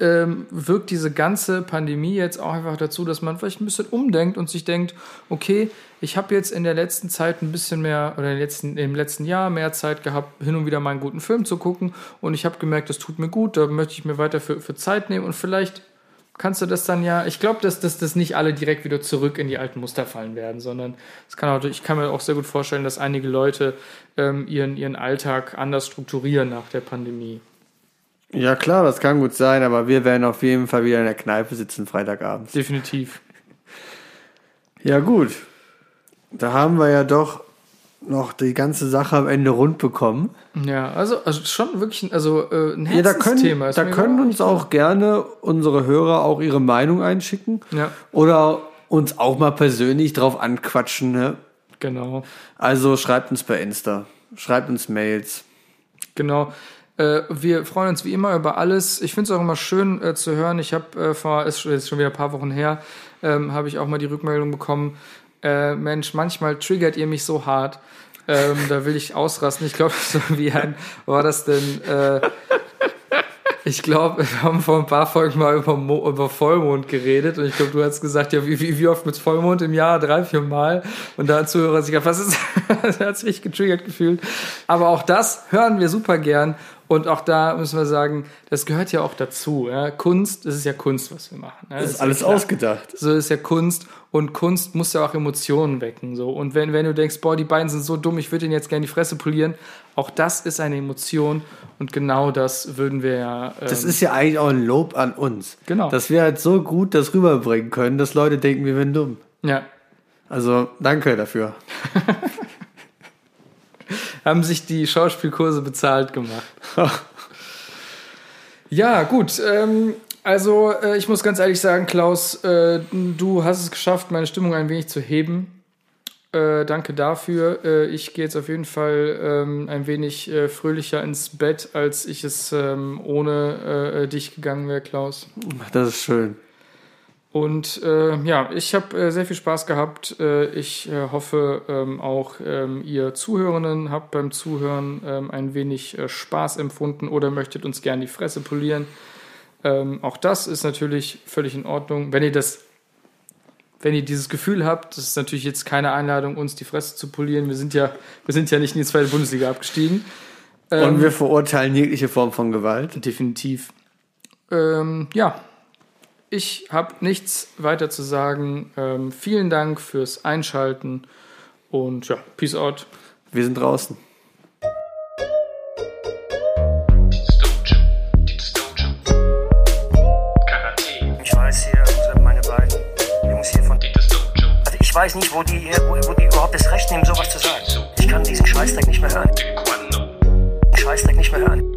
ähm, wirkt diese ganze Pandemie jetzt auch einfach dazu, dass man vielleicht ein bisschen umdenkt und sich denkt, okay, ich habe jetzt in der letzten Zeit ein bisschen mehr oder im letzten, im letzten Jahr mehr Zeit gehabt, hin und wieder mal einen guten Film zu gucken und ich habe gemerkt, das tut mir gut, da möchte ich mir weiter für, für Zeit nehmen und vielleicht kannst du das dann ja, ich glaube, dass, dass das nicht alle direkt wieder zurück in die alten Muster fallen werden, sondern es kann auch, ich kann mir auch sehr gut vorstellen, dass einige Leute ähm, ihren, ihren Alltag anders strukturieren nach der Pandemie. Ja, klar, das kann gut sein, aber wir werden auf jeden Fall wieder in der Kneipe sitzen, Freitagabends. Definitiv. Ja, gut. Da haben wir ja doch noch die ganze Sache am Ende rund bekommen. Ja, also, also schon wirklich ein, also, äh, ein Ja, da können, Herzensthema. ist da können uns auch gerne unsere Hörer auch ihre Meinung einschicken. Ja. Oder uns auch mal persönlich drauf anquatschen. Ne? Genau, Also schreibt uns bei Insta. Schreibt uns Mails. genau. Äh, wir freuen uns wie immer über alles. Ich finde es auch immer schön äh, zu hören. Ich habe äh, vor, ist ist schon wieder ein paar Wochen her, ähm, habe ich auch mal die Rückmeldung bekommen, äh, Mensch, manchmal triggert ihr mich so hart. Ähm, da will ich ausrasten. Ich glaube, so wie ein, war das denn? Äh, Ich glaube, wir haben vor ein paar Folgen mal über, Mo über Vollmond geredet und ich glaube, du hast gesagt, ja, wie, wie, oft mit Vollmond im Jahr? Drei, vier Mal. Und da hat Zuhörer sich gedacht, was ist, hat sich getriggert gefühlt. Aber auch das hören wir super gern und auch da müssen wir sagen, das gehört ja auch dazu. Ja? Kunst, das ist ja Kunst, was wir machen. Ja? Das ist ja alles klar. ausgedacht. So ist ja Kunst und Kunst muss ja auch Emotionen wecken. So. Und wenn, wenn du denkst, boah, die beiden sind so dumm, ich würde ihnen jetzt gerne die Fresse polieren, auch das ist eine Emotion und genau das würden wir ja. Ähm, Das ist ja eigentlich auch ein Lob an uns. Genau. Dass wir halt so gut das rüberbringen können, dass Leute denken, wir wären dumm. ja, Also danke dafür. haben sich die Schauspielkurse bezahlt gemacht. Ja, gut. Ähm, also äh, ich muss ganz ehrlich sagen, Klaus, äh, du hast es geschafft, meine Stimmung ein wenig zu heben. Äh, danke dafür. Äh, ich gehe jetzt auf jeden Fall ähm, ein wenig äh, fröhlicher ins Bett, als ich es ähm, ohne äh, dich gegangen wäre, Klaus. Das ist schön. Und äh, ja, ich habe äh, sehr viel Spaß gehabt. Äh, ich äh, hoffe, ähm, auch ähm, ihr Zuhörenden habt beim Zuhören ähm, ein wenig äh, Spaß empfunden oder möchtet uns gerne die Fresse polieren. Ähm, auch das ist natürlich völlig in Ordnung. Wenn ihr das, wenn ihr dieses Gefühl habt, das ist natürlich jetzt keine Einladung, uns die Fresse zu polieren. Wir sind ja, wir sind ja nicht in die zweite Bundesliga abgestiegen. Ähm, Und wir verurteilen jegliche Form von Gewalt. Definitiv. Ähm, ja, ich habe nichts weiter zu sagen. Ähm, vielen Dank fürs Einschalten und ja, Peace out. Wir sind draußen. Ich weiß hier, meine beiden Jungs hier von. Also ich weiß nicht, wo die, wo, wo die überhaupt das Recht nehmen, sowas zu sagen. Ich kann diesen Scheißdreck nicht mehr hören. Den Scheißdreck nicht mehr hören.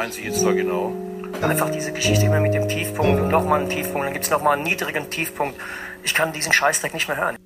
Meinen Sie jetzt da genau? Einfach diese Geschichte immer mit dem Tiefpunkt und nochmal einen Tiefpunkt, dann gibt es nochmal einen niedrigen Tiefpunkt. Ich kann diesen Scheißdreck nicht mehr hören.